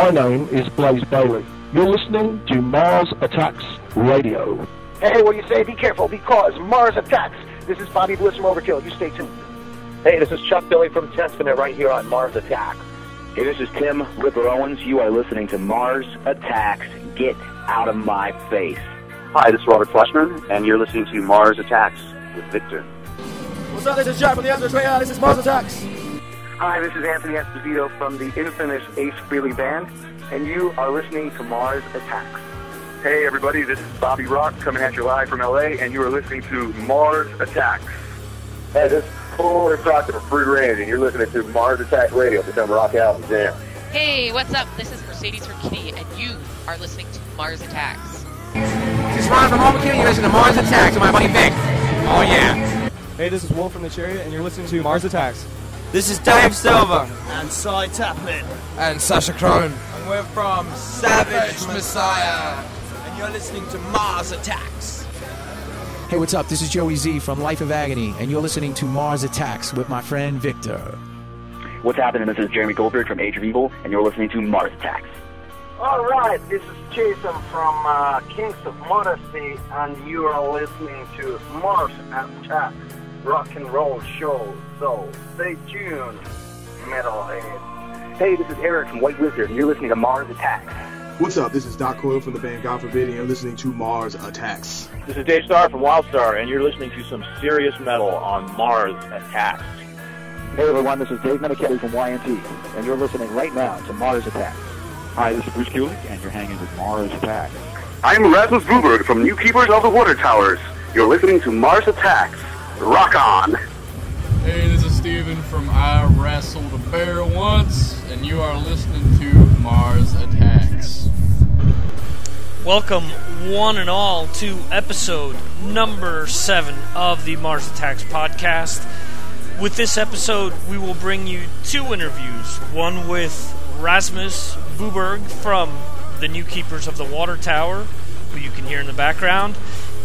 Hello, my name is Blaze Bayley. You're listening to Mars Attacks Radio. Hey, what do you say? Be careful because Mars attacks. This is Bobby Blitz from Overkill. You stay tuned. Hey, this is Chuck Billy from Testament right here on Mars Attacks. Hey, this is Tim Ripper Owens. You are listening to Mars Attacks. Get out of my face. Hi, this is Robert Fleischman, and you're listening to Mars Attacks with Victor. What's up? This is Jack from the Ezra Trail. This is Mars Attacks. Hi, this is Anthony Esposito from the infamous Ace Frehley Band, and you are listening to Mars Attacks. Hey, everybody, this is Bobby Rock coming at you live from LA, and you are listening to Mars Attacks. Hey, this is Corey Proctor from Free Range, and you're listening to Mars Attack Radio, the Rock Out and Jam. Hey, what's up? This is Mercedes from Kittie, and you are listening to Mars Attacks. This is Ron from Overkill, you're listening to Mars Attacks with my buddy Vic. Oh, yeah. Hey, this is Wolf from the Chariot, and you're listening to Mars Attacks. This is Dave Silver. And Cy Taplin. And Sasha Crone. And we're from Savage Messiah. And you're listening to Mars Attacks. Hey, what's up? This is Joey Z from Life of Agony, and you're listening to Mars Attacks with my friend Victor. What's happening? This is Jeremy Goldberg from Age of Evil, and you're listening to Mars Attacks. All right, this is Jason from uh, Kings of Modesty, and you are listening to Mars Attacks rock and roll show. So stay tuned, metalhead. Hey, this is Eric from White Wizzard, and you're listening to Mars Attacks. What's up? This is Doc Coyle from the band God Forbid, and you're listening to Mars Attacks. This is Dave Starr from Wildstar, and you're listening to some serious metal on Mars Attacks. Hey everyone, this is Dave Meniketti from Y&T, and you're listening right now to Mars Attacks. Hi, this is Bruce Kulick, and you're hanging with Mars Attacks. I'm Rasmus Booberg from New Keepers of the Water Towers. You're listening to Mars Attacks. Rock on! Hey, this is Steven from I Wrestled a Bear Once, and you are listening to Mars Attacks. Welcome, one and all, to episode number seven of the Mars Attacks podcast. With this episode, we will bring you two interviews one with Rasmus Booberg from the New Keepers of the Water Tower, who you can hear in the background,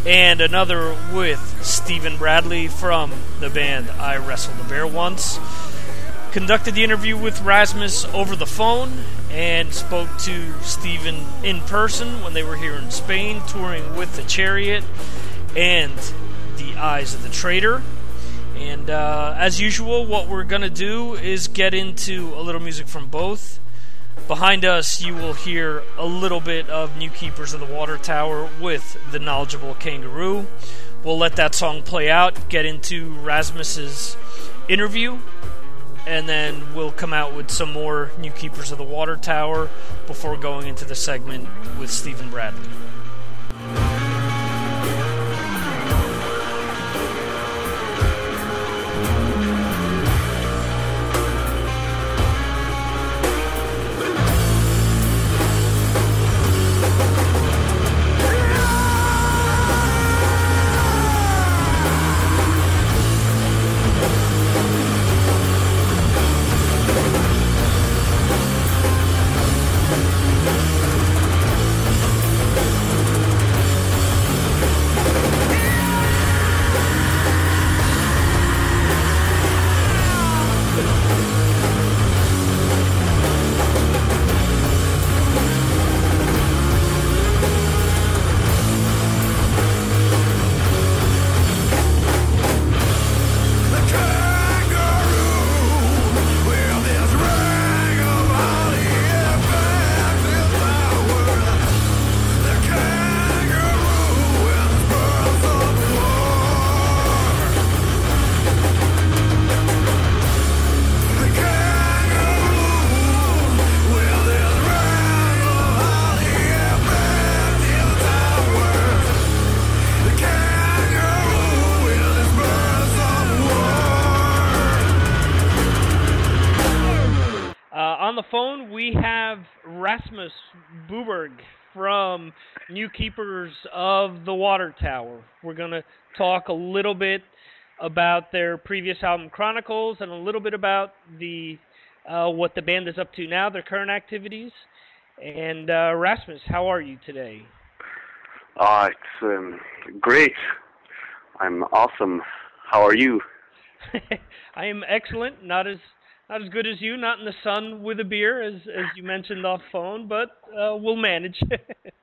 and another with Steven Bradley from the band I Wrestled a Bear Once. Conducted the interview with Rasmus over the phone and spoke to Steven in person when they were here in Spain touring with the Chariot and the Eyes of the Traitor. And uh, as usual, what we're going to do is get into a little music from both Behind us, you will hear a little bit of New Keepers of the Water Tower with the knowledgeable Kangaroo. We'll let that song play out, get into Rasmus's interview, and then we'll come out with some more New Keepers of the Water Tower before going into the segment with Steven Bradley. New keepers of the Water Tower. We're going to talk a little bit about their previous album Chronicles and a little bit about the uh, what the band is up to now, their current activities. And uh, Rasmus, how are you today? Uh, it's um, great. I'm awesome. How are you? I am excellent. Not as not as good as you, not in the sun with a beer, as as you mentioned off phone, but uh, we'll manage.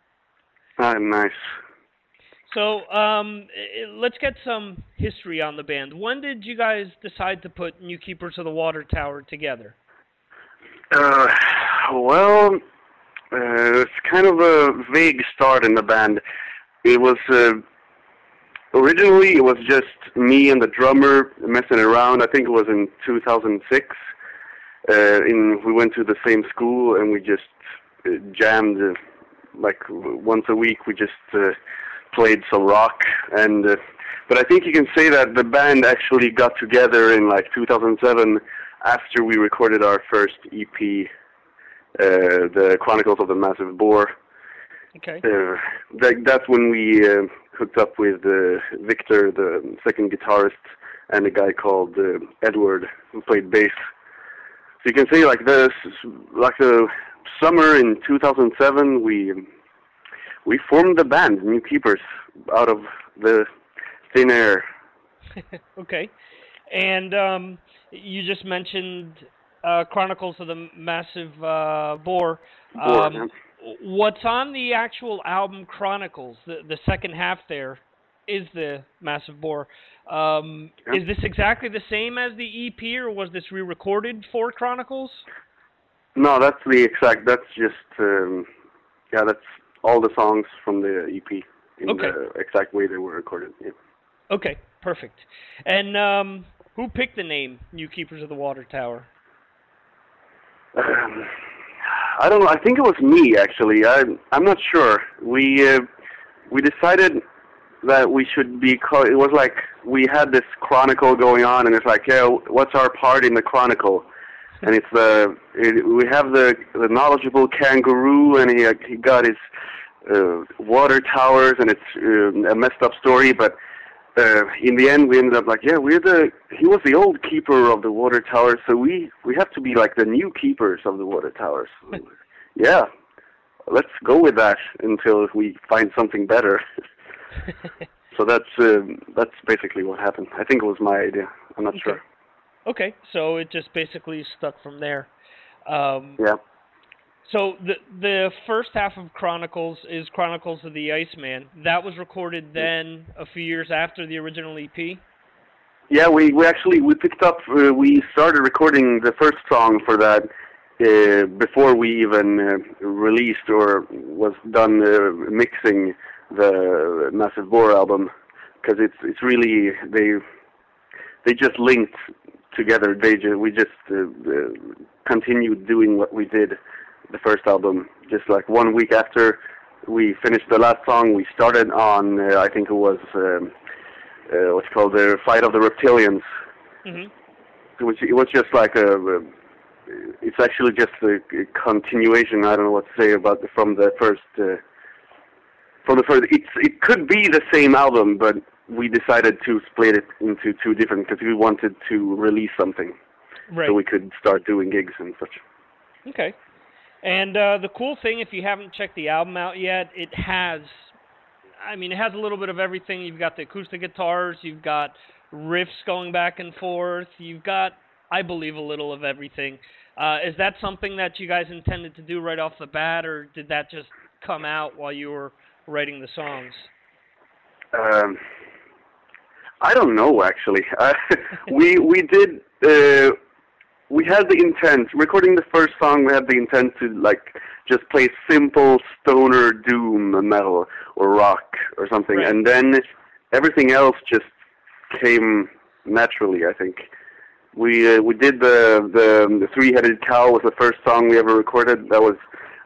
ah, nice. So, um, let's get some history on the band. When did you guys decide to put New Keepers of the Water Tower together? Uh, well, uh, it's kind of a vague start in the band. It was uh, originally it was just me and the drummer messing around. I think it was in 2006. Uh, in we went to the same school and we just uh, jammed uh, like once a week. We just uh, played some rock and. Uh, but I think you can say that the band actually got together in like 2007 after we recorded our first EP, uh, the Chronicles of the Massive Boar. Okay. Uh, that, that's when we uh, hooked up with uh, Victor, the second guitarist, and a guy called uh, Edward who played bass. So you can see, like this, like the summer in 2007, we we formed the band New Keepers out of the thin air. okay, and um, you just mentioned uh, Chronicles of the Massive uh, Boar. Boar um, what's on the actual album Chronicles, the the second half there, is the Massive Boar. Um, yeah. Is this exactly the same as the EP, or was this re-recorded for Chronicles? No, that's the exact. That's just um, yeah. That's all the songs from the EP in okay. the exact way they were recorded. Yeah. Okay, perfect. And um, who picked the name New Keepers of the Water Tower? Um, I don't know. I think it was me actually. I I'm not sure. We uh, we decided that we should be called. It was like we had this chronicle going on, and it's like, yeah, what's our part in the chronicle? And it's the it, we have the the knowledgeable kangaroo, and he he got his uh, water towers, and it's uh, a messed up story, but. Uh, in the end, we ended up like, yeah, we're the. He was the old keeper of the water towers, so we we have to be like the new keepers of the water towers. yeah, let's go with that until we find something better. so that's uh, that's basically what happened. I think it was my idea. I'm not okay. sure. Okay, so it just basically stuck from there. Um, yeah. So the the first half of Chronicles is Chronicles of the Iceman. That was recorded then a few years after the original EP. Yeah, we we actually we picked up. Uh, we started recording the first song for that uh, before we even uh, released or was done uh, mixing the Massive Boar album because it's it's really they they just linked together. They just, we just uh, uh, continued doing what we did the first album. Just like one week after we finished the last song, we started on uh, I think it was um, uh, what's called the Fight of the Reptilians. Mm-hmm. Which it was just like a, a it's actually just a, a continuation. I don't know what to say about the, from the first. Uh, from the first, it's it could be the same album, but we decided to split it into two different because we wanted to release something, right. so we could start doing gigs and such. Okay. And uh, the cool thing, if you haven't checked the album out yet, it has, I mean, it has a little bit of everything. You've got the acoustic guitars, you've got riffs going back and forth, you've got, I believe, a little of everything. Uh, is that something that you guys intended to do right off the bat, or did that just come out while you were writing the songs? Um, I don't know actually. Uh, we we did. Uh, we had the intent recording the first song. We had the intent to like just play simple stoner doom metal or rock or something, right. and then everything else just came naturally. I think we uh, we did the the, the three headed cow was the first song we ever recorded. That was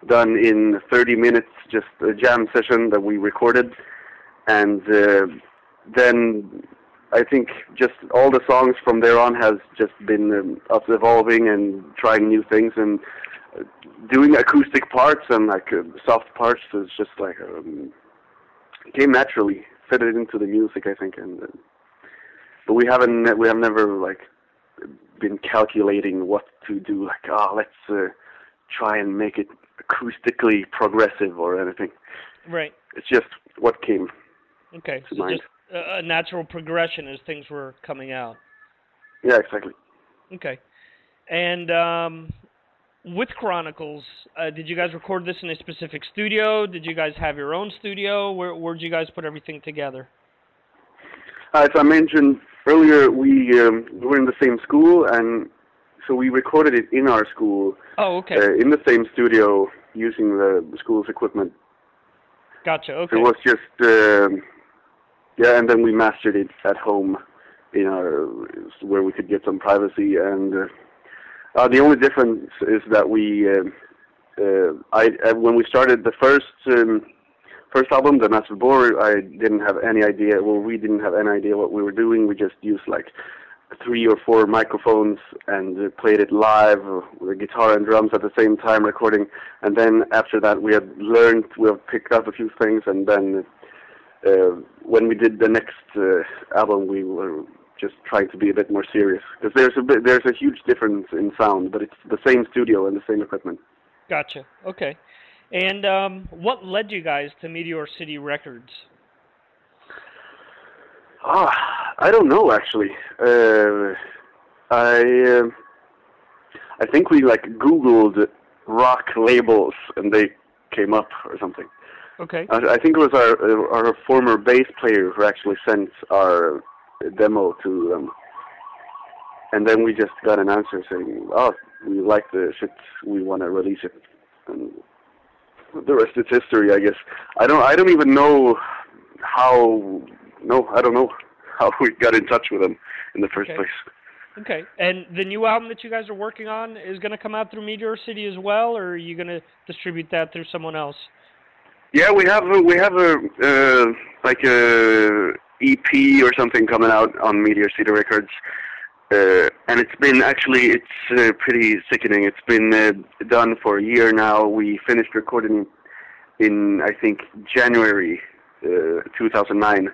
done in 30 minutes, just a jam session that we recorded, and uh, then I think just all the songs from there on has just been um, us evolving and trying new things and uh, doing acoustic parts and like uh, soft parts is just like um, came naturally, fit it into the music I think, and uh, but we haven't we have never like been calculating what to do. Like, oh, let's uh, try and make it acoustically progressive or anything. Right. It's just what came okay. so mind. Just a natural progression as things were coming out. Yeah, exactly. Okay. And um, with Chronicles, uh, did you guys record this in a specific studio? Did you guys have your own studio? Where where'd you guys put everything together? Uh, as I mentioned earlier, we um, were in the same school, and so we recorded it in our school. Oh, okay. Uh, in the same studio, using the school's equipment. Gotcha. Okay. So it was just um, yeah, and then we mastered it at home in our where we could get some privacy. And uh, uh, the only difference is that we, uh, uh, I uh, when we started the first um, first album, the Master Bore, I didn't have any idea. Well, we didn't have any idea what we were doing. We just used like three or four microphones and played it live with guitar and drums at the same time recording. And then after that we had learned we have picked up a few things. And then uh, when we did the next uh, album we were just trying to be a bit more serious. Because there's a bit there's a huge difference in sound but it's the same studio and the same equipment. Gotcha. Okay. And um, what led you guys to meteor city records Ah, I don't know actually. Uh, I uh, I think we like Googled rock labels and they came up or something. Okay. I, I think it was our our former bass player who actually sent our demo to them, and then we just got an answer saying, "Oh, we like the shit. We want to release it." And the rest is history, I guess. I don't. I don't even know how. No, I don't know how we got in touch with them in the first Okay. place. Okay. And the new album that you guys are working on is going to come out through Meteor City as well, or are you going to distribute that through someone else? Yeah, we have a, we have a uh, like a EP or something coming out on Meteor City Records, uh, and it's been actually it's uh, pretty sickening. It's been uh, done for a year now. We finished recording in I think January uh, 2009,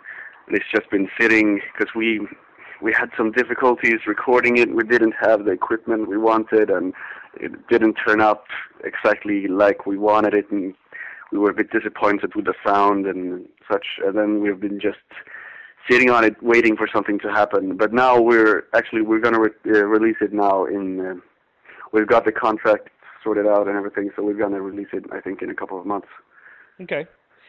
and it's just been sitting because we we had some difficulties recording it. We didn't have the equipment we wanted, and it didn't turn out exactly like we wanted it, and we were a bit disappointed with the sound and such. And then we've been just sitting on it, waiting for something to happen. But now we're actually we're going to re- uh, release it now. In uh, we've got the contract sorted out and everything, so we're going to release it. I think in a couple of months. Okay.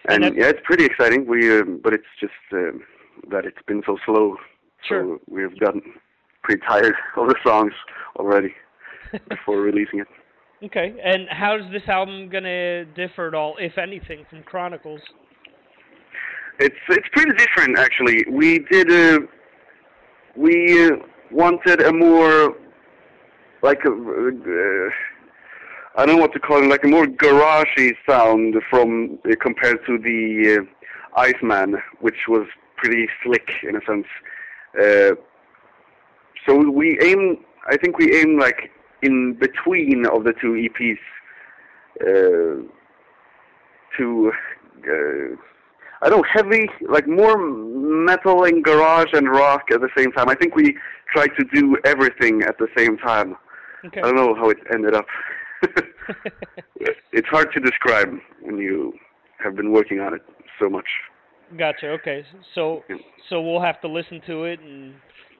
And, yeah, it's pretty exciting. We um, but it's just um that it's been so slow. Sure. So we've gotten pretty tired of the songs already before releasing it. Okay. And how's this album going to differ at all, if anything, from Chronicles? It's it's pretty different actually. We did a, we uh, wanted a more like a uh, I don't know what to call it, like a more garagey sound from uh, compared to the uh, Iceman, which was pretty slick in a sense. Uh, so we aim, I think we aim like in between of the two EPs uh, to uh, I don't know, heavy, like more metal and garage and rock at the same time. I think we tried to do everything at the same time. Okay. I don't know how it ended up. it's hard to describe when you have been working on it so much. Gotcha. Okay. So so we'll have to listen to it and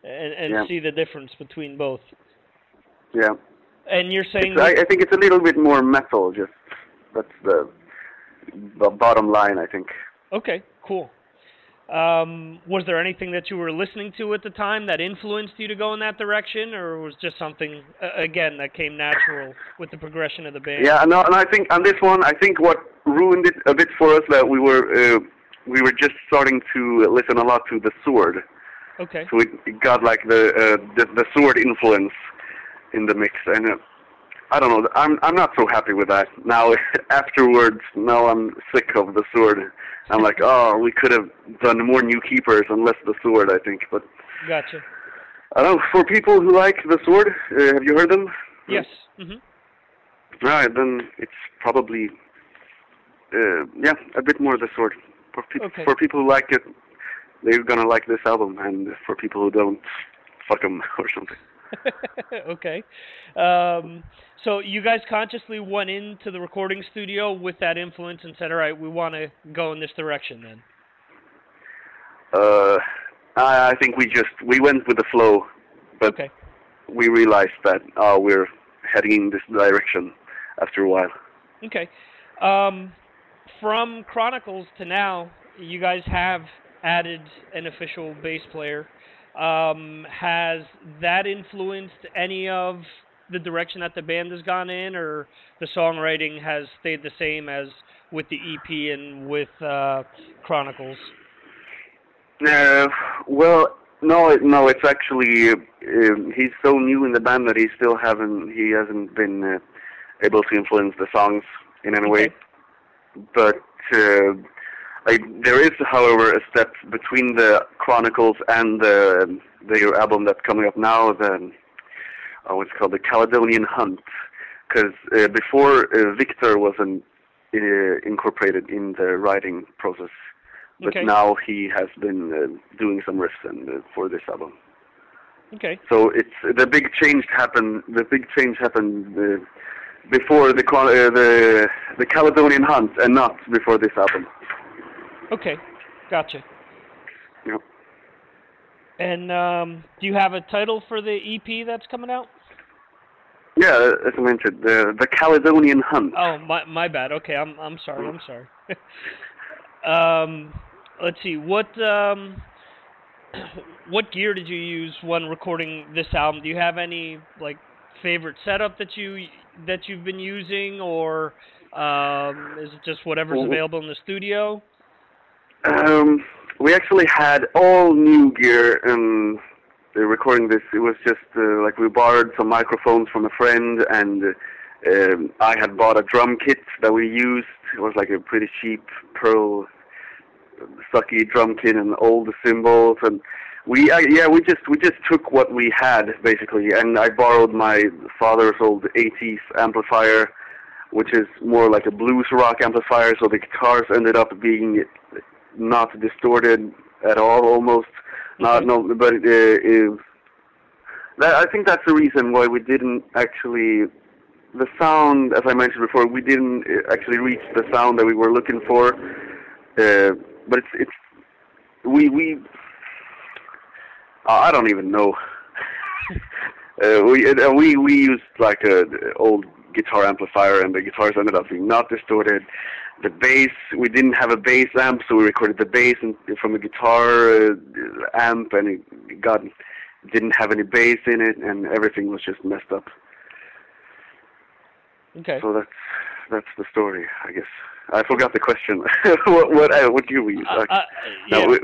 and, and Yeah. see the difference between both. Yeah. And you're saying I, I think it's a little bit more metal, just that's the, the bottom line, I think. Okay, cool. Um, was there anything that you were listening to at the time that influenced you to go in that direction, or was just something uh, again that came natural with the progression of the band? Yeah, no, and I think on this one, I think what ruined it a bit for us that we were uh, we were just starting to listen a lot to the Sword, Okay. so it, it got like the, uh, the the Sword influence in the mix, and uh, I don't know, I'm I'm not so happy with that now. afterwards, now I'm sick of the Sword. I'm like, oh, we could have done more New Keepers and less the Sword, I think, but. Gotcha. I don't know. For people who like the Sword, uh, have you heard them? Yes. hmm Right, then it's probably uh, yeah, a bit more the sword. For, pe- Okay. for people who like it, they're gonna like this album, and for people who don't, fuck them or something. okay. Um, so you guys consciously went into the recording studio with that influence and said, "All right, we want to go in this direction." Then. Uh, I, I think we just we went with the flow, but Okay. we realized that uh, we're heading in this direction after a while. Okay. Um, from Chronicles to now, you guys have added an official bass player. Um, has that influenced any of the direction that the band has gone in, or the songwriting has stayed the same as with the EP and with uh, Chronicles? Uh, well, no, it- no. It's actually uh, he's so new in the band that he still haven't he hasn't been uh, able to influence the songs in any way. But I, there is, however, a step between the Chronicles and the the album that's coming up now. The oh, it's called the Caledonian Hunt, because uh, before uh, Victor wasn't uh, incorporated in the writing process, but Okay. now he has been uh, doing some riffs and uh, for this album. Okay. So it's the big change happened. The big change happened uh, before the uh, the the Caledonian Hunt, and not before this album. Okay, gotcha. Yep. And um, do you have a title for the EP that's coming out? Yeah, as I mentioned, the the Caledonian Hunt. Oh, my my bad. Okay, I'm I'm sorry. I'm sorry. um, let's see. What um, what gear did you use when recording this album? Do you have any like favorite setup that you that you've been using, or um, is it just whatever's available in the studio? Um, we actually had all new gear and recording this. It was just uh, like we borrowed some microphones from a friend, and uh, I had bought a drum kit that we used. It was like a pretty cheap Pearl sucky drum kit and the cymbals and we uh, yeah we just we just took what we had basically and I borrowed my father's old 80s amplifier which is more like a blues rock amplifier so the guitars ended up being not distorted at all almost not no but uh, uh, that, I think that's the reason why we didn't actually the sound as I mentioned before we didn't uh, actually reach the sound that we were looking for uh, but it's it's we we uh, I don't even know. uh, we uh, we we used like a old guitar amplifier, and the guitars ended up being not distorted. The bass we didn't have a bass amp, so we recorded the bass in, from a guitar uh, amp, and it got didn't have any bass in it, and everything was just messed up. Okay. So that's that's the story, I guess. I forgot the question. what what uh, what do we use? Uh, uh, No, yeah. we,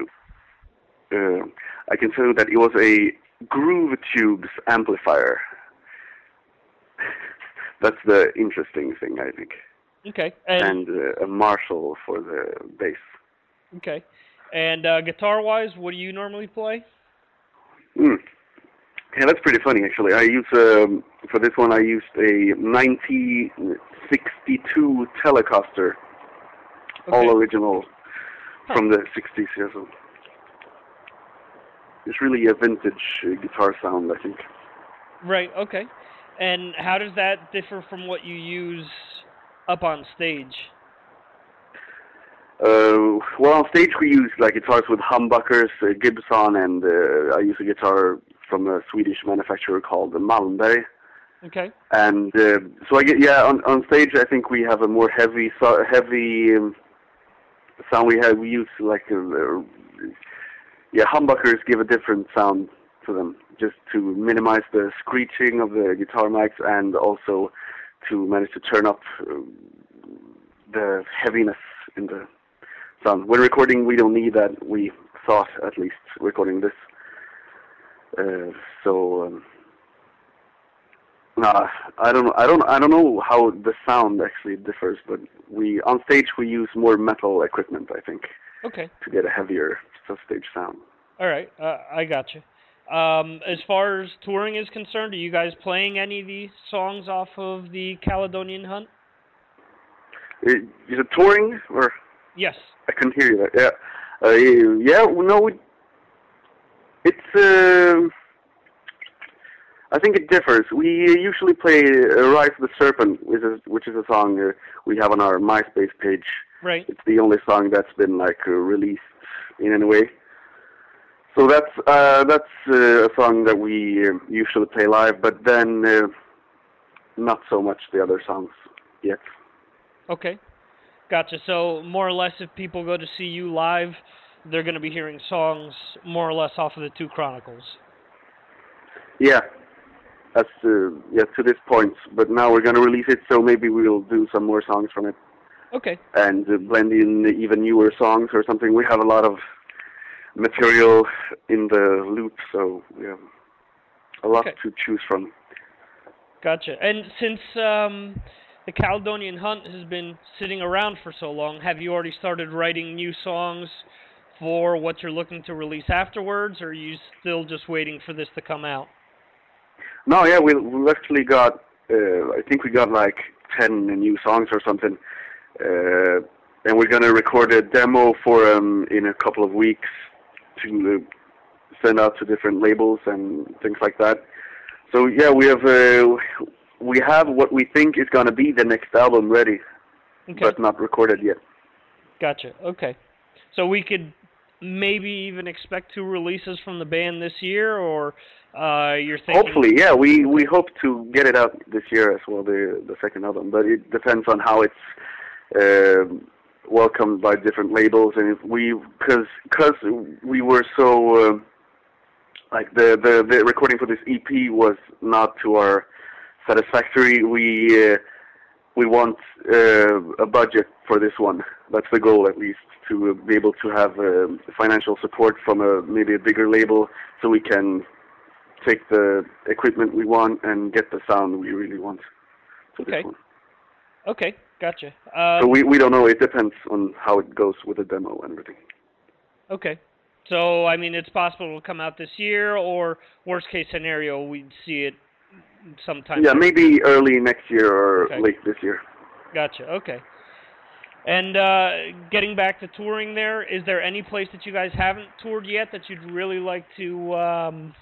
uh, I can tell you that it was a Groove Tubes amplifier. That's the interesting thing, I think. Okay. And, And uh, a Marshall for the bass. okay. And uh, guitar wise, what do you normally play? Hmm. Yeah, that's pretty funny actually. I use um, for this one I used a 1962 Telecaster, all original from the 60s. Yeah, so it's really a vintage uh, guitar sound, I think. Right. Okay. And how does that differ from what you use up on stage? Uh, well, on stage we use like guitars with humbuckers, uh, Gibson, and uh, I use a guitar from a Swedish manufacturer called Malmberg. Okay. And uh, so I get yeah on on stage I think we have a more heavy so, heavy um, sound. We have we use like uh, uh, yeah humbuckers give a different sound to them just to minimize the screeching of the guitar mics and also to manage to turn up uh, the heaviness in the sound. When recording we don't need that. We thought at least recording this. Uh, so. Um, Nah, I don't know. I don't. I don't know how the sound actually differs, but we on stage we use more metal equipment. I think Okay. to get a heavier stage sound. All right. Uh, I got you. Um, as far as touring is concerned, are you guys playing any of these songs off of the Caledonian Hunt? Uh, Is it touring or? Yes. I couldn't hear you there. Yeah. Uh, yeah. No. We, it's. Uh, I think it differs. We usually play uh, "Rise of the Serpent," which is which is a song uh, we have on our MySpace page. Right. It's the only song that's been like released in any way. So that's uh, that's uh, a song that we uh, usually play live, but then uh, not so much the other songs yet. Okay, gotcha. So more or less, if people go to see you live, they're going to be hearing songs more or less off of the two Chronicles. Yeah, that's uh, yeah to this point. But now we're gonna release it, so maybe we'll do some more songs from it. Okay. And uh, blend in even newer songs or something. We have a lot of material in the loop, so have a lot Okay. to choose from. Gotcha. And since um, the Caledonian Hunt has been sitting around for so long, have you already started writing new songs for what you're looking to release afterwards, or are you still just waiting for this to come out? No, yeah, we we actually got. Uh, I think we got like ten new songs or something, uh, and we're gonna record a demo for them in a couple of weeks to uh, send out to different labels and things like that. So yeah, we have uh, we have what we think is gonna be the next album ready, Okay. but not recorded yet. Gotcha. Okay. So we could maybe even expect two releases from the band this year, or uh, you're thinking? Hopefully, yeah, we we hope to get it out this year as well, the the second album. But it depends on how it's um welcomed by different labels, and if we because because we were so um like the, the the recording for this EP was not to our satisfactory. We uh, we want uh, a budget for this one. That's the goal, at least, to be able to have um financial support from a maybe a bigger label, so we can take the equipment we want and get the sound we really want. for this Okay. Okay. Gotcha. Uh, So we we don't know. It depends on how it goes with the demo and everything. Okay. So, I mean, it's possible it'll come out this year, or worst case scenario, we'd see it sometime. Yeah, maybe early next year or Okay. late this year. Gotcha. Okay. And uh, getting back to touring, there is there any place that you guys haven't toured yet that you'd really like to um,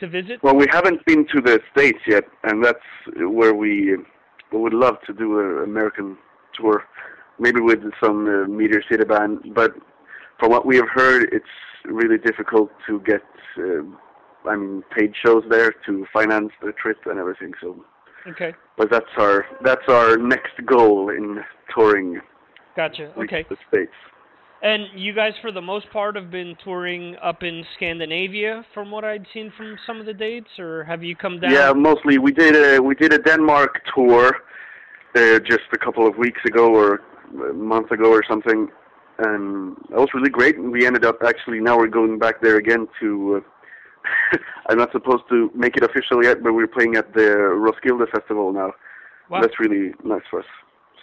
to visit? Well, we haven't been to the states yet, and that's where we we would love to do an American tour, maybe with some uh, Meteor City band. But from what we have heard, it's really difficult to get, uh, I mean, paid shows there to finance the trip and everything. So, Okay. but that's our that's our next goal in touring Gotcha. Okay. the states. And you guys, for the most part, have been touring up in Scandinavia, from what I'd seen from some of the dates, or have you come down? Yeah, mostly we did a we did a Denmark tour uh, just a couple of weeks ago or a month ago or something, and that was really great. And we ended up actually now we're going back there again to. Uh, I'm not supposed to make it official yet, but we're playing at the Roskilde Festival now. Wow. That's really nice for us.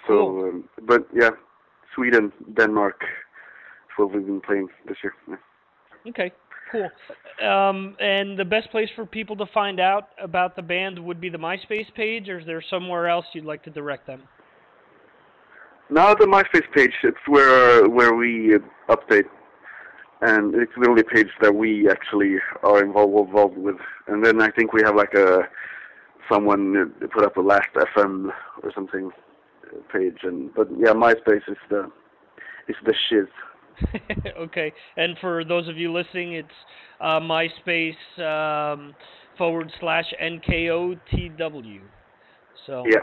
So, Cool. um, but yeah, Sweden, Denmark, is what we've been playing this year. Yeah. Okay, cool. Um, and the best place for people to find out about the band would be the MySpace page, or is there somewhere else you'd like to direct them? Now the MySpace page, it's where where we update, and it's the only page that we actually are involved involved with. And then I think we have like a someone put up a Last FM or something page, and but yeah, MySpace is the is the shiz. okay, and for those of you listening, it's uh, MySpace um, forward slash NKOTW. So Yeah.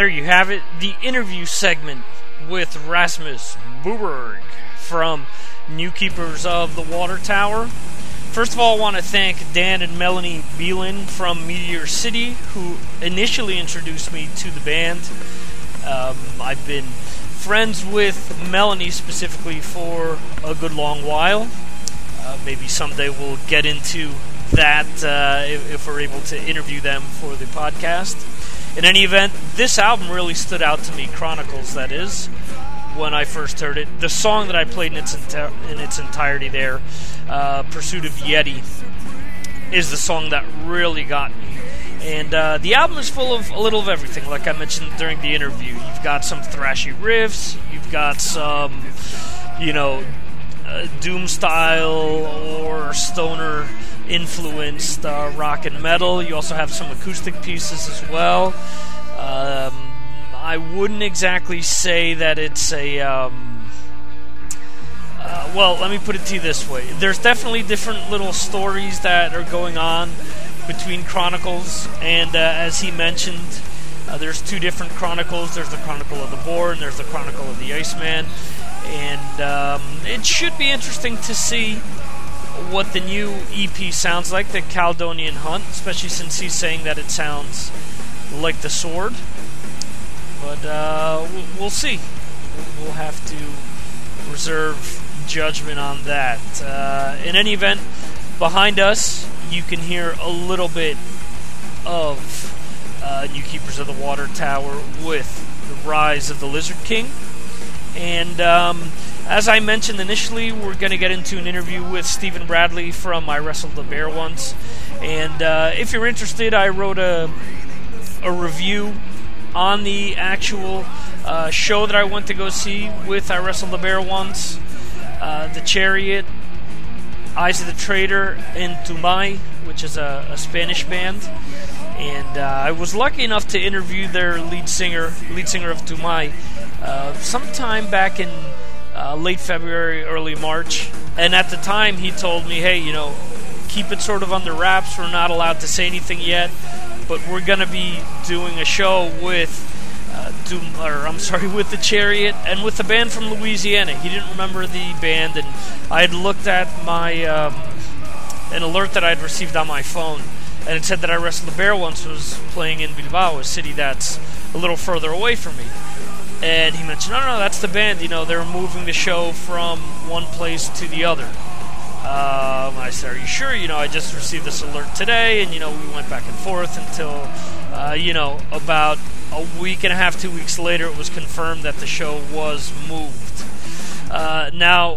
There you have it, the interview segment with Rasmus Booberg from New Keepers of the Water Tower. First of all, I want to thank Dan and Melanie Beelan from Meteor City, who initially introduced me to the band. Um, I've been friends with Melanie specifically for a good long while. Uh, maybe someday we'll get into that uh, if, if, we're able to interview them for the podcast. In any event, this album really stood out to me, Chronicles, that is, when I first heard it. The song that I played in its, in its entirety there, uh, Pursuit of Yeti, is the song that really got me. And uh, the album is full of a little of everything, like I mentioned during the interview. You've got some thrashy riffs, you've got some, you know, uh, doom style or stoner influenced uh, rock and metal. You also have some acoustic pieces as well. Um, I wouldn't exactly say that it's a. Um, uh, well, let me put it to you this way. There's definitely different little stories that are going on between Chronicles, and uh, as he mentioned, uh, there's two different Chronicles. There's the Chronicle of the Boar, and there's the Chronicle of the Iceman. And um, it should be interesting to see what the new EP sounds like, the Calydonian Hunt, especially since he's saying that it sounds like the sword. But uh, we'll see. We'll have to reserve judgment on that. Uh, in any event, behind us, you can hear a little bit of uh, New Keepers of the Water Tower with the Rise of the Lizard King. And um, as I mentioned initially, we're going to get into an interview with Steven Bradley from I Wrestled the Bear Once. And uh, if you're interested, I wrote a, a review on the actual uh, show that I went to go see with I Wrestled the Bear Once, uh, The Chariot, Eyes of the Traitor, and Tumai, which is a, a Spanish band. And uh, I was lucky enough to interview their lead singer, lead singer of Tumai, uh, sometime back in uh, late February, early March. And at the time, he told me, hey, you know, keep it sort of under wraps. We're not allowed to say anything yet, but we're to be doing a show with. Uh, Doom, or I'm sorry, with the Chariot and with the band from Louisiana. He didn't remember the band, and I had looked at my um, an alert that I had received on my phone, and it said that I Wrestled the Bear once was playing in Bilbao, a city that's a little further away from me. And he mentioned, no, no, that's the band. You know, they're moving the show from one place to the other. Um, I said, are you sure? You know, I just received this alert today, and, you know, we went back and forth until, uh, you know, about a week and a half, two weeks later, it was confirmed that the show was moved. Uh, now,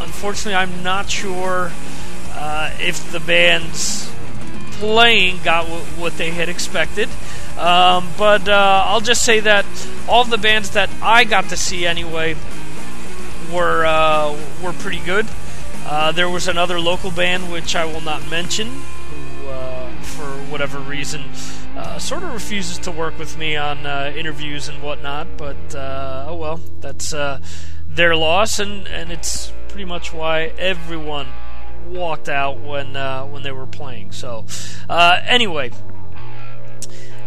unfortunately, I'm not sure uh, if the band's playing got w- what they had expected. Um, but uh, I'll just say that all the bands that I got to see anyway were uh, were pretty good. Uh, there was another local band which I will not mention, who, uh, for whatever reason, uh, sort of refuses to work with me on uh, interviews and whatnot. But oh well, that's their loss, and, and it's pretty much why everyone walked out when when they were playing. So anyway.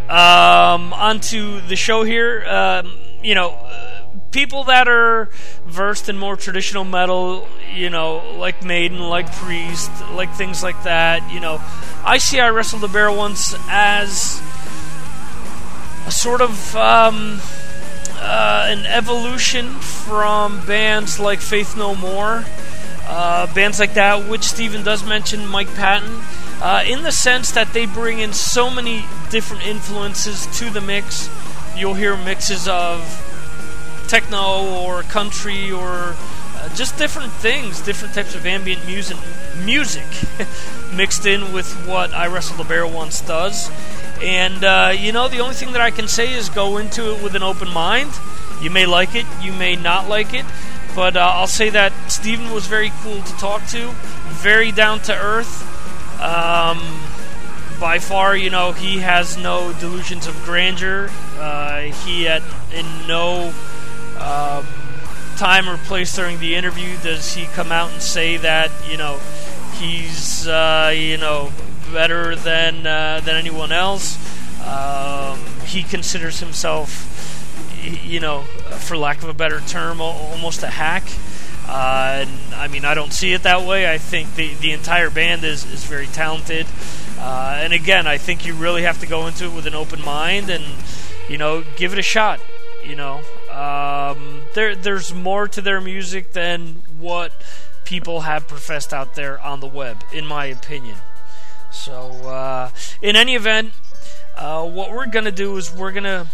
Um, onto the show here. Um, you know, people that are versed in more traditional metal, you know, like Maiden, like Priest, like things like that. You know, I see I Wrestled the Bear once as a sort of um, uh, an evolution from bands like Faith No More, uh, bands like that, which Steven does mention, Mike Patton uh, in the sense that they bring in so many different influences to the mix. You'll hear mixes of techno or country or uh, just different things, different types of ambient music, music mixed in with what I Wrestle the Bear once does. And uh, you know, the only thing that I can say is go into it with an open mind. You may like it, you may not like it, but uh, I'll say that Steven was very cool to talk to, very down to earth. Um, by far, you know, he has no delusions of grandeur. Uh, he at in no um, time or place during the interview does he come out and say that you know he's uh, you know better than uh, than anyone else. Um, he considers himself you know, for lack of a better term, almost a hack. Uh, and, I mean, I don't see it that way. I think the the entire band is is very talented. Uh, and again, I think you really have to go into it with an open mind and you know give it a shot. You know, um, there there's more to their music than what people have professed out there on the web, in my opinion. So, uh, in any event, uh, what we're gonna do is we're gonna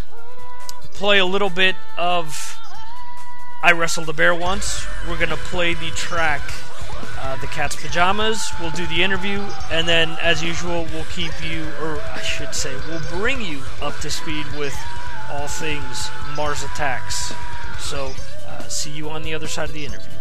play a little bit of I Wrestled a Bear Once. We're gonna play the track uh, The Cat's Pajamas. We'll do the interview, and then, as usual, we'll keep you, or I should say, we'll bring you up to speed with all things Mars Attacks. So, uh, see you on the other side of the interview.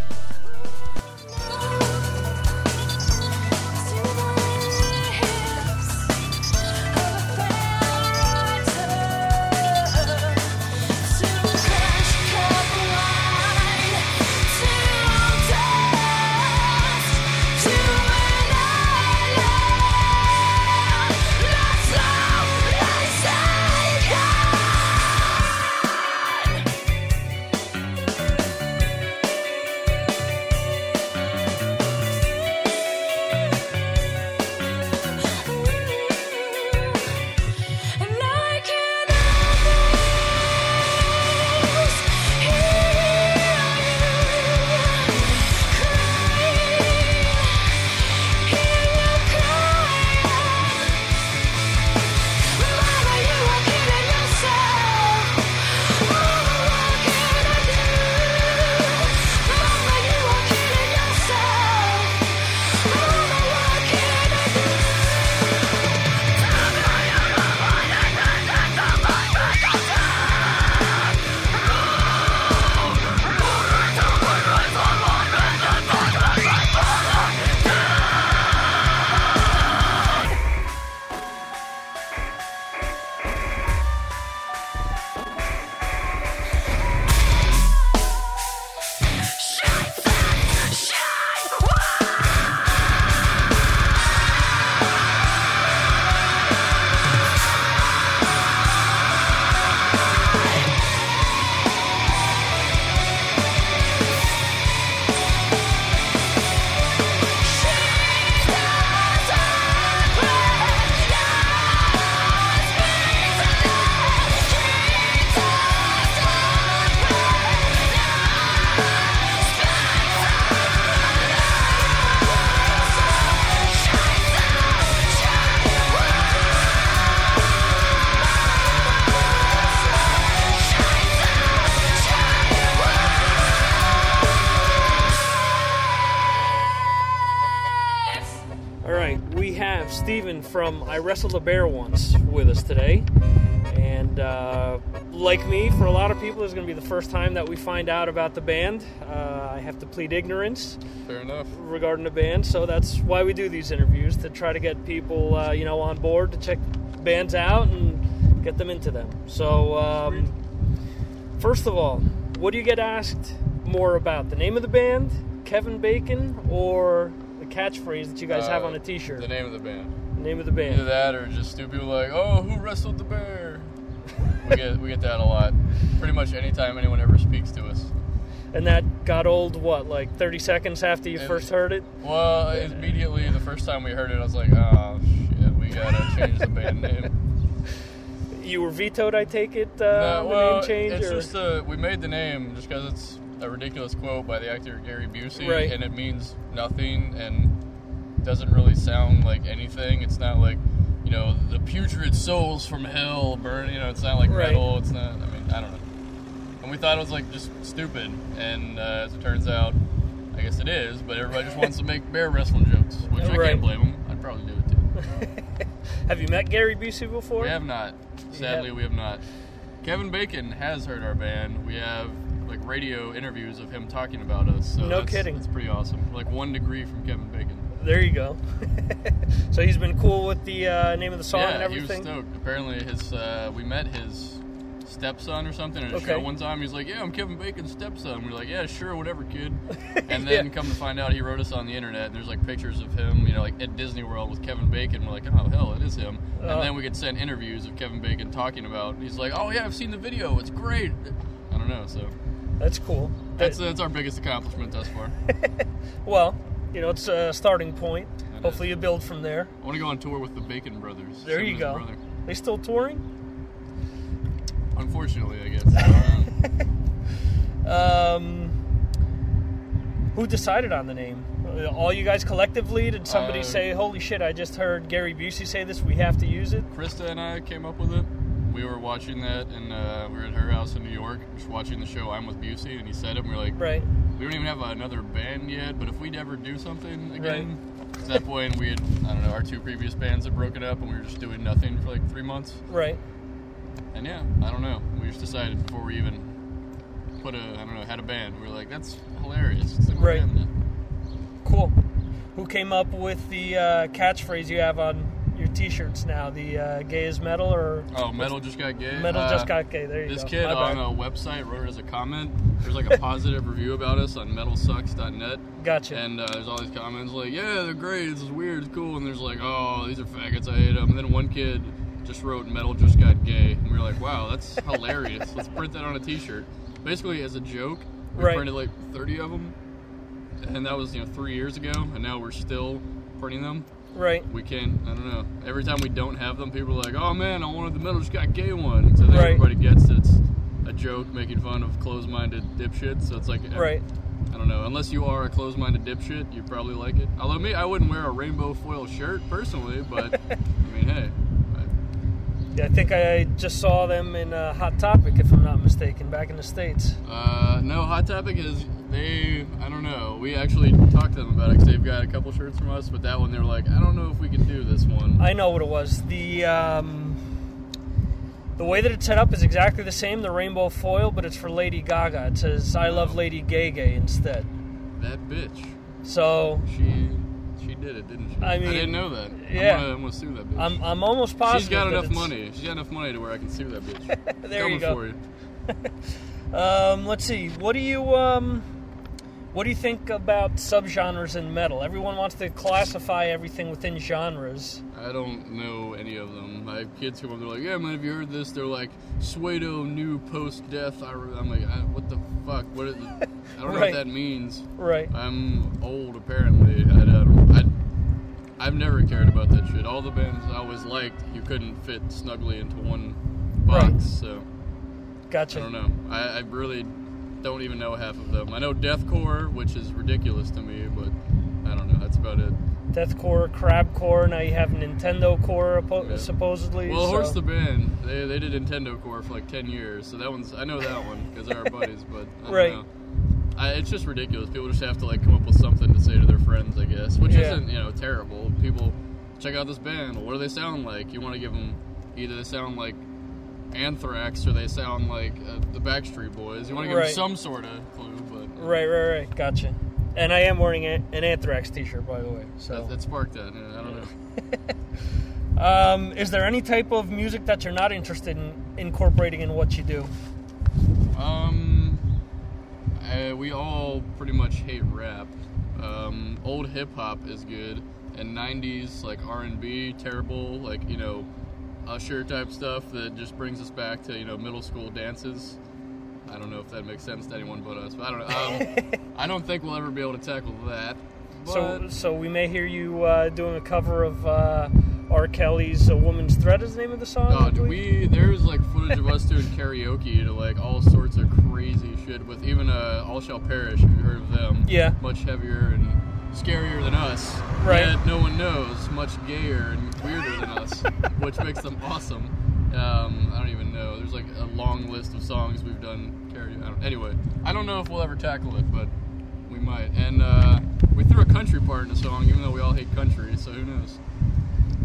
From I Wrestled a Bear Once with us today. And uh, like me, for a lot of people, it's going to be the first time that we find out about the band. Uh, I have to plead ignorance. Fair enough. Regarding the band, so that's why we do these interviews to try to get people, uh, you know, on board to check bands out and get them into them. So, um, first of all, what do you get asked more about? The name of the band, Kevin Bacon, or the catchphrase that you guys have on a T-shirt? The name of the band. Name of the band. Either that or just stupid people like, oh, who wrestled the bear? we get we get that a lot. Pretty much anytime anyone ever speaks to us. And that got old. What, like 30 seconds after you first heard it? Well, immediately the first time we heard it, I was like, oh shit, we gotta change the band name. You were vetoed, I take it. Uh, no, well, name change, it's or? just uh, we made the name just because it's a ridiculous quote by the actor Gary Busey, Right. and it means nothing and doesn't really sound like anything. It's not like you know the putrid souls from hell burn. You know, it's not like Right. metal. It's not. I mean, I don't know. And we thought it was like just stupid, and uh, as it turns out, I guess it is. But everybody just wants to make bear wrestling jokes, which I can't blame them. I'd probably do it too. Have you met Gary Busey before? We have not. Sadly, we have not. Kevin Bacon has heard our band. We have like radio interviews of him talking about us. So No that's, kidding. That's pretty awesome. Like one degree from Kevin Bacon. There you go. so he's been cool with the uh, name of the song yeah, and everything. he was stoked. Apparently, his uh, we met his stepson or something at a Okay. show one time. He's like, "Yeah, I'm Kevin Bacon's stepson." We're like, "Yeah, sure, whatever, kid." And then come to find out, he wrote us on the internet. And there's like pictures of him, you know, like at Disney World with Kevin Bacon. We're like, "Oh hell, it is him." Oh. And then we could send interviews of Kevin Bacon talking about. He's like, "Oh yeah, I've seen the video. It's great." I don't know. So That's cool. that's that's our biggest accomplishment thus far. Well, you know, it's a starting point. Hopefully, you build from there. I want to go on tour with the Bacon Brothers. There you go. brother. They still touring? Unfortunately, I guess. Um, who decided on the name? All you guys collectively? Did somebody Uh, say, "Holy shit! I just heard Gary Busey say this. We have to use it." Krista and I came up with it. We were watching that, and uh, we were at her house in New York, just watching the show "I'm with Busey," and he said it. And we were like, Right. We don't even have another band yet, but if we'd ever do something again, at that point we had, I don't know, our two previous bands had broken up, and we were just doing nothing for like three months. Right. And yeah, I don't know. We just decided before we even put a, I don't know, had a band. We were like, that's hilarious. Let's Right. Cool. Who came up with the uh, catchphrase you have on your T-shirts now? The uh, "gay is metal" or Oh, metal just got gay. Metal Uh, just got gay. There you this go. This kid My on bad. a website wrote it as a comment. There's like a positive review about us on metalsucks.net. Gotcha. And uh, there's all these comments like, yeah, they're great. This is weird. It's cool. And there's like, oh, these are faggots. I hate them. And then one kid just wrote metal just got gay. And we were like, wow, that's hilarious. Let's print that on a T-shirt. Basically, as a joke, we Right. printed like 30 of them. And that was you know three years ago. And now we're still printing them. Right. We can't. I don't know. Every time we don't have them, people are like, "Oh man, I wanted the middle just got gay one." So then Right. everybody gets it's a joke making fun of closed-minded dipshits. So it's like, eh, Right. I don't know. Unless you are a closed-minded dipshit, you probably like it. Although me, I wouldn't wear a rainbow foil shirt personally, but I mean, hey, I think I just saw them in uh, Hot Topic, if I'm not mistaken, back in the states. uh, no. Hot Topic is they. I don't know. We actually talked to them about it because they've got a couple shirts from us, but that one they were like, I don't know if we can do this one. I know what it was. The um, the way that it's set up is exactly the same, the rainbow foil, but it's for Lady Gaga. It says "I love Lady Gay Gay" instead. That bitch. So she did it, didn't she? I mean, didn't know that. yeah. I'm gonna, I'm gonna sue that bitch. I'm I'm almost positive. She's got enough it's- money. She's got enough money to where I can sue that bitch. There Coming you go. For you. Um, let's see. What do you um, what do you think about subgenres in metal? Everyone wants to classify everything within genres. I don't know any of them. I have kids who are they're like, yeah, man, have you heard this? They're like, Suedo new post death. I'm like, I, what the fuck? What? Is, I don't know what that means. Right. I'm old apparently. I, I don't. I, I've never cared about that shit. All the bands I always liked, you couldn't fit snugly into one box. Right. So Gotcha. I don't know. I, I really don't even know half of them. I know deathcore, which is ridiculous to me, but I don't know. That's about it. Deathcore, Crabcore. Now you have Nintendo Core, oppo- supposedly. Well, so- Horse the band, they, they did Nintendo Core for like ten years, so that one's I know that one because they're our buddies. But I don't Right. know. I, it's just ridiculous. People just have to like come up with something to say to their friends, I guess, which Yeah. isn't you know terrible. People check out this band. What do they sound like? You want to give them either they sound like Anthrax or they sound like uh, the Backstreet Boys. You want to give Right. them some sort of clue, but Right, right, right. Gotcha. And I am wearing a, an Anthrax T-shirt, by the way. So, that, that sparked that. yeah, I don't know. um, is there any type of music that you're not interested in incorporating in what you do? Um, uh, we all pretty much hate rap. Um, old hip hop is good, and '90s like R&B terrible. Like you know, Usher type stuff that just brings us back to you know middle school dances. I don't know if that makes sense to anyone but us. But I don't. Um, I don't think we'll ever be able to tackle that. So, so we may hear you uh, doing a cover of uh, R. Kelly's "A Woman's Threat" is the name of the song. Oh, do we? There's like footage of us doing karaoke to like all sorts of crazy shit with even uh, All Shall Perish. Have you heard of them? Yeah. Much heavier and scarier than us. Right. Yet no one knows. Much gayer and weirder than us, which makes them awesome. Um, I don't even know. There's like a long list of songs we've done karaoke. I don't, anyway, I don't know if we'll ever tackle it, but we might. And uh, we threw a country part in the song, even though we all hate country. So who knows?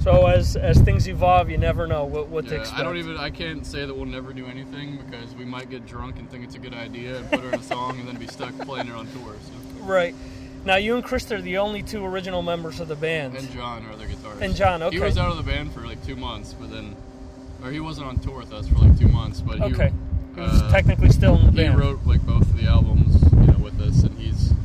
So as as things evolve, you never know what, what to expect. I don't even. I can't say that we'll never do anything because we might get drunk and think it's a good idea and put her in a song and then be stuck playing it on tour. So. Right. Now you and Krista are the only two original members of the band. And John, our other guitarist. And John, okay. He was out of the band for like two months, but then or he wasn't on tour with us for like two months, but he, Okay. He was uh, technically still in the band. he wrote like both of the albums, you know, with us, and he's yeah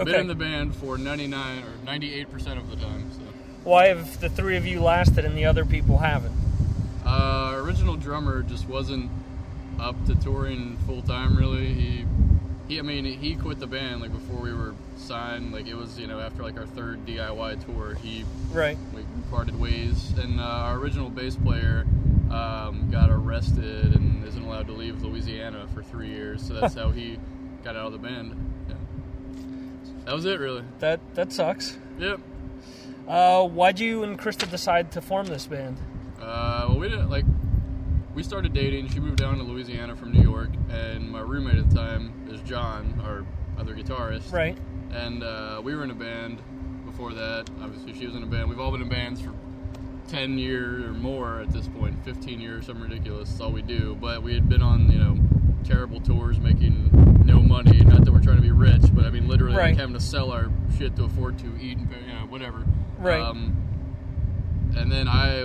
Okay. been in the band for 99 or 98 percent of the time. So Why have the three of you lasted and the other people haven't? uh, our original drummer just wasn't up to touring full time. Really, he he I mean he quit the band like before we were signed. Like it was you know after like our third DIY tour, he Right. we parted ways, and uh, our original bass player um, got arrested and isn't allowed to leave Louisiana for three years. So that's how he got out of the band. That was it, really. That that sucks. Yep. Uh, why'd you and Krista decide to form this band? Uh, well, we didn't like. We started dating. She moved down to Louisiana from New York, and my roommate at the time is John, our other guitarist. Right. And uh, we were in a band before that. Obviously, she was in a band. We've all been in bands for 10 years or more at this point 15 years something ridiculous that's all we do but we had been on you know terrible tours making no money not that we're trying to be rich but i mean literally Right. like having to sell our shit to afford to eat and you know whatever Right. um, and then I,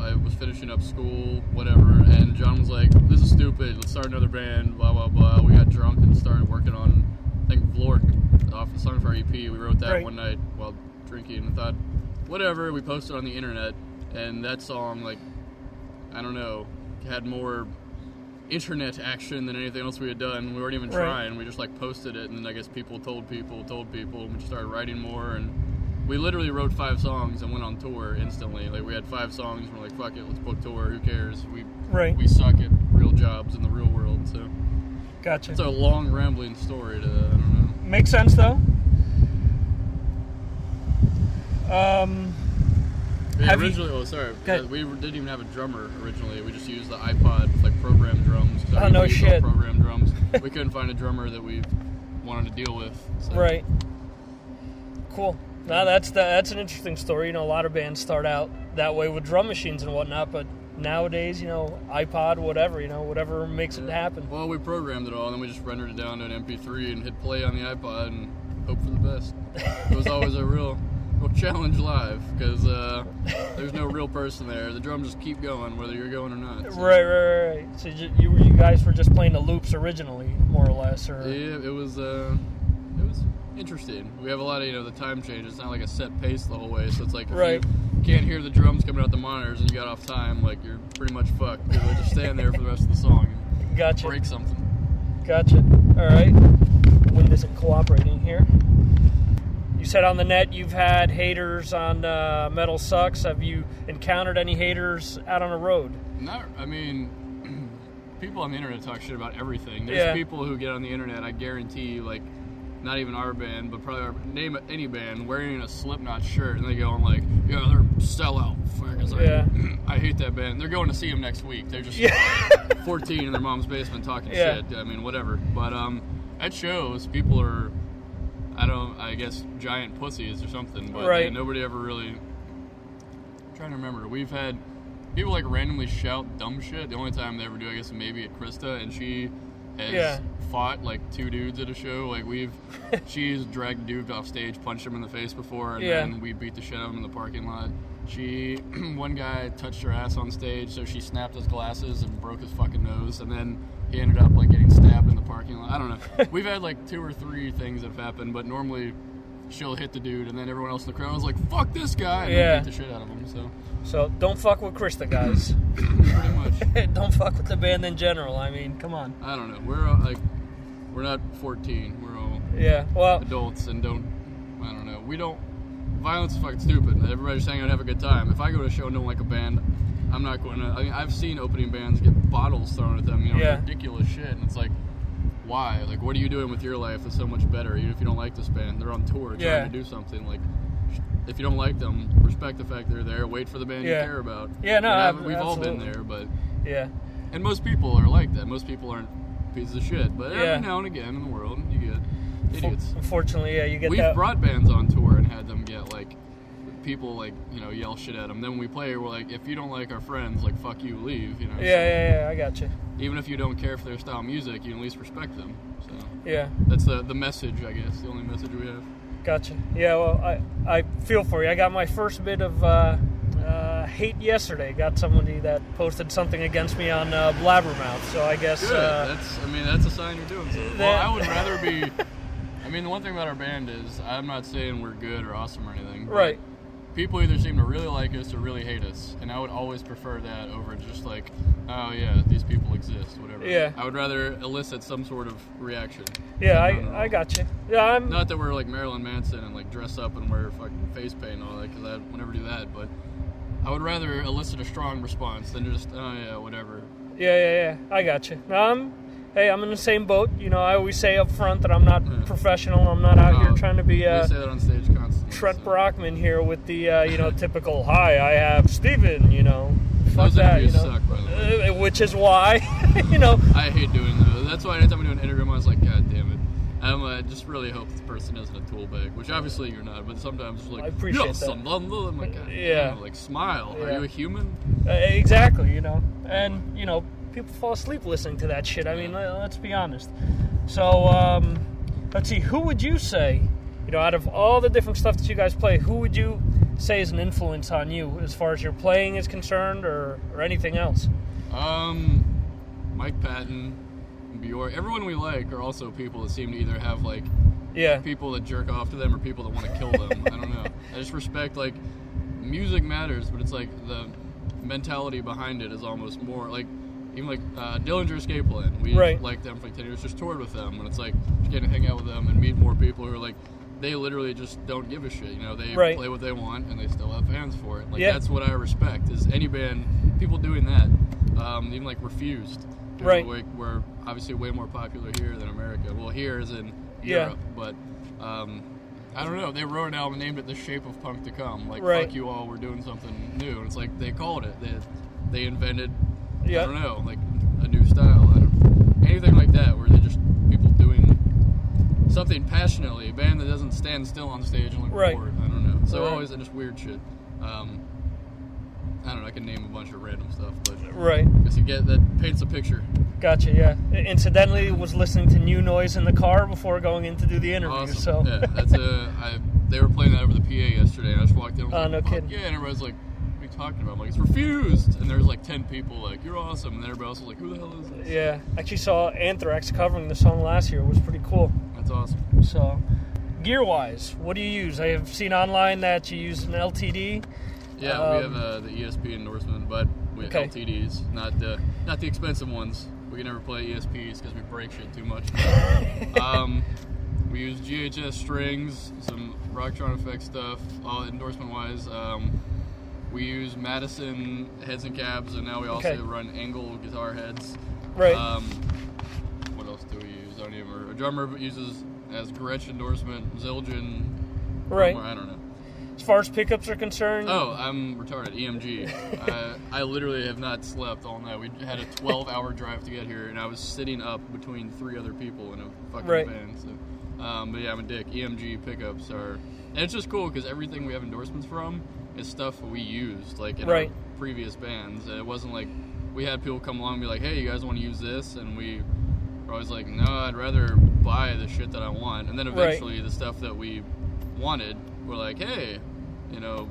I was finishing up school whatever and john was like this is stupid let's start another band blah blah blah we got drunk and started working on i think vlork off the song for our ep we wrote that Right. one night while drinking and thought whatever we posted on the internet and that song like i don't know had more internet action than anything else we had done we weren't even Right. trying we just like posted it and then i guess people told people told people and we just started writing more and we literally wrote five songs and went on tour instantly like we had five songs and we're like fuck it let's book tour who cares we Right. we suck at real jobs in the real world so Gotcha. it's a long rambling story to i don't know Makes sense though. Um, Yeah, Have you- originally, oh sorry, we didn't even have a drummer originally. We just used the iPod like program drums. So Oh, we no shit. Program drums. we couldn't find a drummer that we wanted to deal with. So. right. Cool. Now that's the, that's an interesting story. You know, a lot of bands start out that way with drum machines and whatnot, but nowadays, you know, iPod, whatever, you know, whatever makes it happen. Well, we programmed it all, and then we just rendered it down to an MP3 and hit play on the iPod and hope for the best. It was always a real, challenge live because uh, there's no real person there. The drums just keep going whether you're going or not. So. Right, right, right. So you, you you guys were just playing the loops originally, more or less, or Yeah, it was uh, it was interesting. We have a lot of you know the time change. It's not like a set pace the whole way, so it's like if Right. you can't hear the drums coming out the monitors and you got off time, like you're pretty much fucked. You know, just stand there for the rest of the song and Gotcha. break something. Gotcha. All right. Wind isn't cooperating here. You said on the net you've had haters on uh, Metal Sucks. Have you encountered any haters out on the road? Not, I mean, people on the internet talk shit about everything. There's Yeah. people who get on the internet. I guarantee, like, not even our band, but probably our, name any band wearing a Slipknot shirt, and they go on like, yeah, they're sellout. Like, Yeah. I hate that band. They're going to see them next week. They're just Yeah. 14 in their mom's basement talking Yeah. shit. I mean, whatever. But um, at shows, people are, I don't, I guess, giant pussies or something. But Right. yeah, nobody ever really. I'm trying to remember. We've had people like randomly shout dumb shit. The only time they ever do, I guess, maybe at Krista, and she has Yeah. fought like two dudes at a show. Like we've, she's dragged a dude off stage, punched him in the face before, and Yeah. then we beat the shit out of him in the parking lot. She, one guy touched her ass on stage, so she snapped his glasses and broke his fucking nose, and then he ended up like getting stabbed in the parking lot. I don't know. We've had like two or three things that have happened, but normally she'll hit the dude, and then everyone else in the crowd is like, "Fuck this guy!" and Yeah. beat the shit out of him. So So don't fuck with Krista, guys. pretty much. don't fuck with the band in general. I mean, come on. I don't know. We're uh, like, we're not 14. We're all Yeah. Well, adults and don't. I don't know. We don't. Violence is fucking stupid. Everybody's saying I'd have a good time. If I go to a show and don't like a band, I'm not going to. I mean, I've seen opening bands get bottles thrown at them. You know, Yeah. ridiculous shit. And it's like, why? Like, what are you doing with your life that's so much better? Even if you don't like this band, they're on tour trying Yeah. to do something. Like, if you don't like them, respect the fact they're there. Wait for the band Yeah. you care about. Yeah, no, I've- we've all been there, but yeah. and most people are like that. Most people aren't pieces of shit. But every now and again in the world, you get idiots. Unfortunately, yeah, you get We've that. brought bands on tour and had them get like people like you know yell shit at them. Then when we play, we're like, if you don't like our friends, like fuck you, leave. You know. yeah, yeah, yeah. I got you. Even if you don't care for their style of music, you at least respect them. So Yeah. that's the the message, I guess. The only message we have. Gotcha. Yeah, well, I, I feel for you. I got my first bit of uh, uh, hate yesterday. Got somebody that posted something against me on uh, Blabbermouth. So I guess Good. uh, that's. I mean, that's a sign you're doing something. Well, I would rather be. I mean, the one thing about our band is I'm not saying we're good or awesome or anything. Right. People either seem to really like us or really hate us, and I would always prefer that over just like, oh yeah, these people exist, whatever. Yeah. I would rather elicit some sort of reaction. yeah, I, I got you. Yeah, I'm. Not that we're like Marilyn Manson and like dress up and wear fucking face paint and all that, because I would never do that. But I would rather elicit a strong response than just, oh yeah, whatever. Yeah, yeah, yeah. I got you. I'm. Hey, I'm in the same boat. You know, I always say up front that I'm not professional. I'm not out here trying to be uh, say that on stage constantly. Kent Brockman here with the uh, you know typical "Hi, I have Steven, You know, fuck Those that. You know, suck, Uh, which is why you know. I hate doing those. That's why anytime I do an interview, I'm always like, God damn it. I'm, uh, I just really hope the person isn't a tool bag, which obviously you're not, but sometimes it's like, I appreciate that. I'm, I'm, I'm like, God, Yeah. damn, like, smile. Yeah. Are you a human? Uh, exactly, you know, and you know, people fall asleep listening to that shit. I mean, let- let's be honest. So, um, let's see, who would you say, you know, out of all the different stuff that you guys play, who would you say is an influence on you as far as your playing is concerned, or or anything else? Um, Mike Patton, Bjork, everyone we like are also people that seem to either have like Yeah. people that jerk off to them or people that want to kill them. I don't know. I just respect like music matters, but it's like the mentality behind it is almost more like even like uh, Dillinger Escape Plan. We Right. liked them for like ten years, just toured with them, and it's like just getting to hang out with them and meet more people who are like. They literally just don't give a shit. You know, they Right. play what they want, and they still have fans for it. Like Yeah. that's what I respect. Is any band, people doing that, um, even like Refused, Right. Like, we're obviously way more popular here than America. Well, here is in Yeah. Europe, but um, I don't know. They wrote an album and named it "The Shape of Punk to Come." Like, Right. fuck you all, we're doing something new. And it's like they called it. They they invented. Yeah. I don't know, like a new style. I don't, anything like that, where they're just people doing something passionately. A band that doesn't stand still on stage and look Right. bored. I don't know. So Right. always just weird shit. Um, I don't know. I can name a bunch of random stuff, but Right. because you get that paints a picture. Gotcha. Yeah. Incidentally, was listening to new noise in the car before going in to do the interview. Awesome. So yeah, that's a. I, they were playing that over the PA yesterday, and I just walked in. Oh, no like, "Fuck kidding. Yeah, and everybody's like, "What are you talking about?" I'm like, "It's refused." And there's like ten people like, "You're awesome," and everybody else was like, "Who the hell is this?" Yeah, actually saw Anthrax covering the song last year. It was pretty cool. That's awesome. So, gear wise, what do you use? I have seen online that you use an LTD. Yeah, we Um, have uh, the ESP endorsement, but we have Okay. LTDs, not the not the expensive ones. We can never play ESPs because we break shit too much. um, we use GHS strings, some Rocktron effect stuff, all endorsement wise. Um, we use Madison heads and cabs, and now we also Okay. run ENGL guitar heads. Right. Um, what else do we use? I don't even remember. A drummer uses as Gretsch endorsement, Zildjian. Right. I don't know. As far as pickups are concerned, Oh, I'm retarded. EMG. I, I literally have not slept all night. We had a 12 hour drive to get here, and I was sitting up between three other people in a fucking Right. van. So, um, but yeah, I'm a dick. EMG pickups are, and it's just cool because everything we have endorsements from is stuff we used, like in Right. our previous bands. It wasn't like we had people come along and be like, "Hey, you guys want to use this?" And we were always like, "No, I'd rather buy the shit that I want." And then Right. eventually, the stuff that we wanted, we're like, "Hey, you know."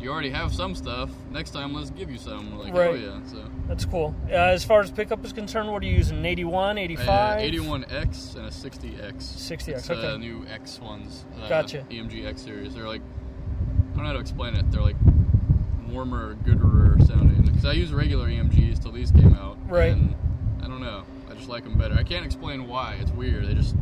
You already have some stuff. Next time, let's give you some. We're like, oh yeah. So that's cool. Uh, as far as pickup is concerned, what are you using? An 81, 85? Uh, 81X and a 60X. 60X, It's, okay. Uh, new X ones. Uh, Gotcha. EMG X series. They're like, I don't know how to explain it. They're like warmer, gooder sounding. Because I use regular EMGs till these came out. Right. And I don't know. I just like them better. I can't explain why. It's weird. They just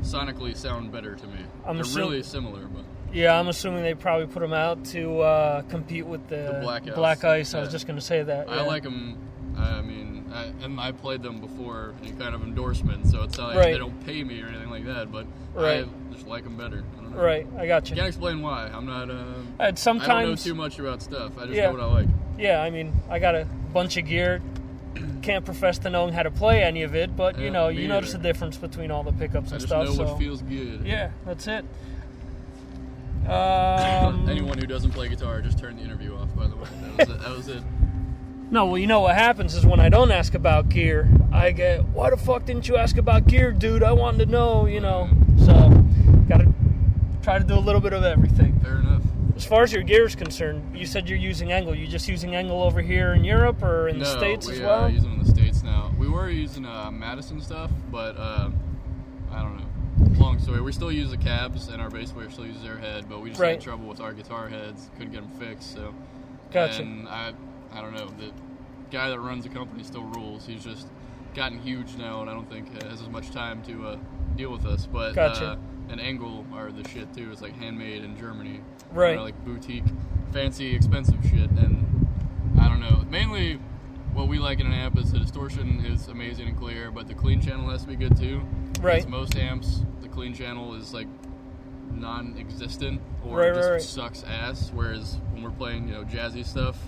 sonically sound better to me. I'm They're assu- really similar, but Yeah, I'm assuming they probably put them out to uh, compete with the, The Black Ice. I was just going to say that. I yeah. like them. I mean, I, and I played them before any kind of endorsement, so it's not like Right. they don't pay me or anything like that. But Right. I just like them better. I. Right, I got you. Can't explain why. I'm not. Uh, And I don't know too much about stuff. I just Yeah. know what I like. Yeah, I mean, I got a bunch of gear. Can't profess to knowing how to play any of it, but you Yeah, know, you notice the difference between all the pickups I and just stuff. know so what feels good. yeah, that's it. Um, Anyone who doesn't play guitar, just turn the interview off. By the way, that was it. That was it. No, well, you know what happens is when I don't ask about gear, I get, "Why the fuck didn't you ask about gear, dude? I wanted to know." You know, so try to do a little bit of everything. Fair enough. as far as your gear is concerned, you said you're using ENGL. You just using ENGL over here in Europe or in no, the states we, as well? Uh, use them in the states now. We were using uh, Madison stuff, but uh, I don't know. Long story. We still use the cabs, and our bass player still uses their head, but we just Right. had trouble with our guitar heads. Couldn't get them fixed. So, Gotcha. And I, I don't know. The guy that runs the company still rules. He's just gotten huge now, and I don't think has as much time to uh, deal with us. But Gotcha. And ENGL are the shit too. It's like handmade in Germany, Right. Know, like boutique, fancy, expensive shit, and I don't know. Mainly, what we like in an amp is the distortion is amazing and clear, but the clean channel has to be good too. Right. Because most amps, the clean channel is like non-existent or Right, just right, right. sucks ass. Whereas when we're playing, you know, jazzy stuff,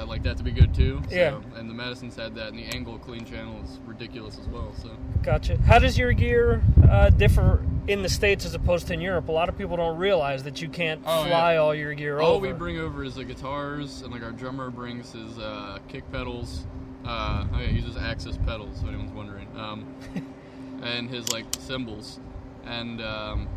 I like that to be good too. So, Yeah. And the Madison's had that, and the ENGL clean channel is ridiculous as well. So. Gotcha. How does your gear uh, differ in the states as opposed to in Europe? A lot of people don't realize that you can't Oh, fly yeah. all your gear over? All over. we bring over is the guitars, and like our drummer brings his uh, kick pedals. Uh, oh yeah, he uses Axis pedals. If anyone's wondering, um, and his like cymbals, and um,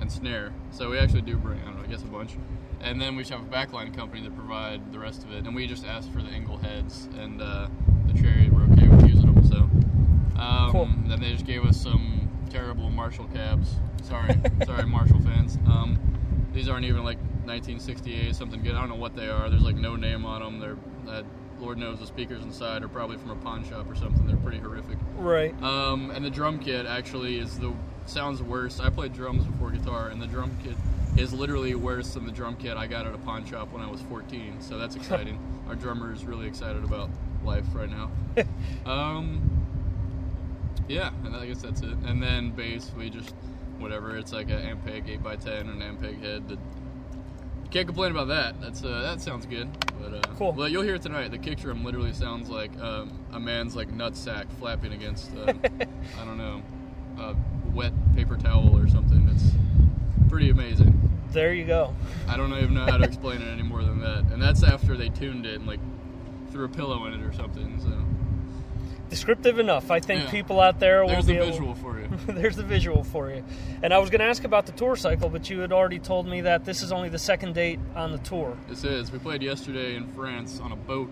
and snare. So we actually do bring, I don't know, I guess a bunch. And then we just have a backline company that provide the rest of it. And we just asked for the ENGL heads, and uh, the Cherry were okay with using them. So um, Cool. then they just gave us some terrible Marshall cabs. Sorry, sorry, Marshall fans. Um, these aren't even like 1968 something good. I don't know what they are. There's like no name on them. They're uh, Lord knows the speakers inside are probably from a pawn shop or something. They're pretty horrific. Right. Um, and the drum kit actually is the sounds worse. I played drums before guitar, and the drum kit is literally worse than the drum kit I got at a pawn shop when I was 14. So that's exciting. Our drummer is really excited about life right now. um, yeah, and I guess that's it. And then bass, we just whatever. It's like an Ampeg 8x10 and an Ampeg head. That, can't complain about that. That's uh, that sounds good. But uh, Cool. Well, you'll hear it tonight. The kick drum literally sounds like um, a man's like nut sack flapping against um, I don't know a wet paper towel or something. It's pretty amazing. There you go. I don't even know how to explain it any more than that. And that's after they tuned it and like threw a pillow in it or something. So Descriptive enough. I think Yeah. people out there will There's be the able- visual for you. There's the visual for you. And I was going to ask about the tour cycle, but you had already told me that this is only the second date on the tour. This is. We played yesterday in France on a boat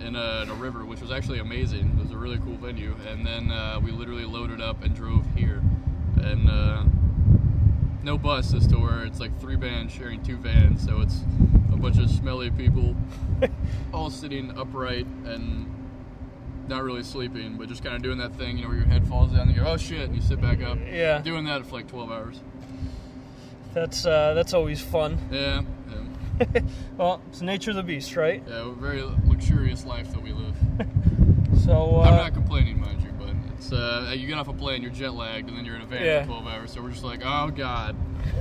in a, in a river, which was actually amazing. It was a really cool venue. And then uh, we literally loaded up and drove here. And uh, no bus to where It's like three bands sharing two vans, so it's a bunch of smelly people all sitting upright and not really sleeping, but just kind of doing that thing, you know, where your head falls down and you go, oh shit, and you sit back up. Yeah. Doing that for like 12 hours. That's uh, that's always fun. Yeah. yeah. Well, it's nature of the beast, right? Yeah, a very luxurious life that we live. So uh, I'm not complaining, mind you, it's uh, you get off a plane, you're jet lagged, and then you're in a van Yeah. for 12 hours. So we're just like, oh god.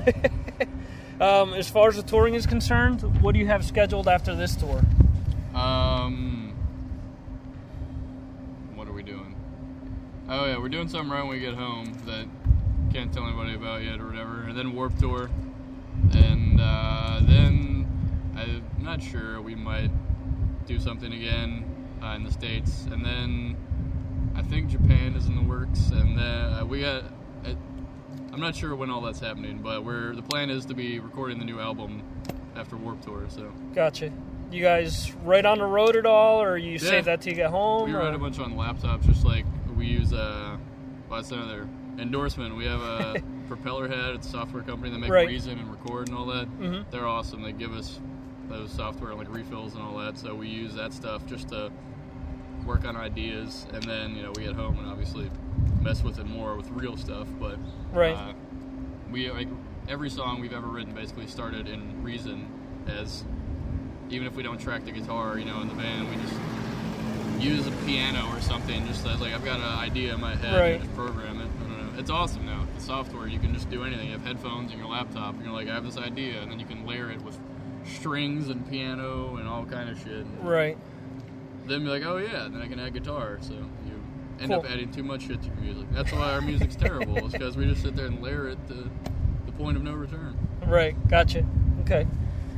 um, as far as the touring is concerned, what do you have scheduled after this tour? Um, what are we doing? Oh yeah, we're doing something right when we get home that can't tell anybody about yet or whatever. And then Warp Tour, and uh, then I'm not sure. We might do something again uh, in the states, and then I think Japan is in the works, and uh, we got. Uh, I'm not sure when all that's happening, but we're the plan is to be recording the new album after Warp Tour. So Gotcha. You guys right on the road at all, or you Yeah. save that till you get home? We or- write a bunch on laptops, just like we use. Uh, well, that's another endorsement. We have a Propellerhead. It's a software company that make Right. Reason and Record and all that. Mhm. They're awesome. They give us those software like refills and all that. So we use that stuff just to work on ideas, and then you know we get home and obviously mess with it more with real stuff. But Right. uh, we like every song we've ever written basically started in Reason as even if we don't track the guitar, you know, in the band, we just use a piano or something. Just as like I've got an idea in my head, Right. and just program it. I don't know. It's awesome now. The software you can just do anything. You have headphones and your laptop, and you're like, I have this idea, and then you can layer it with strings and piano and all kind of shit. And Right. Then be like, oh yeah, then I can add guitar. So you end Cool. up adding too much shit to your music. That's why our music's terrible. Is because we just sit there and layer it to the point of no return. Right. Gotcha. Okay.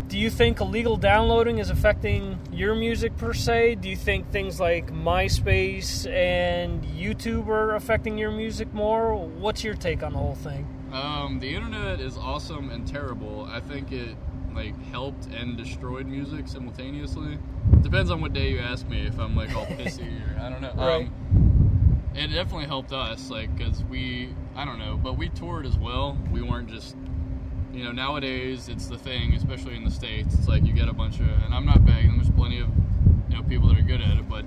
do you think illegal downloading is affecting your music per se? Do you think things like MySpace and YouTube are affecting your music more? What's your take on the whole thing? Um, the internet is awesome and terrible. I think it like helped and destroyed music simultaneously. Depends on what day you ask me. If I'm like all pissy or I don't know. Right. Um, it definitely helped us, like, cause we I don't know, but we toured as well. We weren't just you know nowadays it's the thing, especially in the states. It's like you get a bunch of, and I'm not bagging. There's plenty of you know people that are good at it, but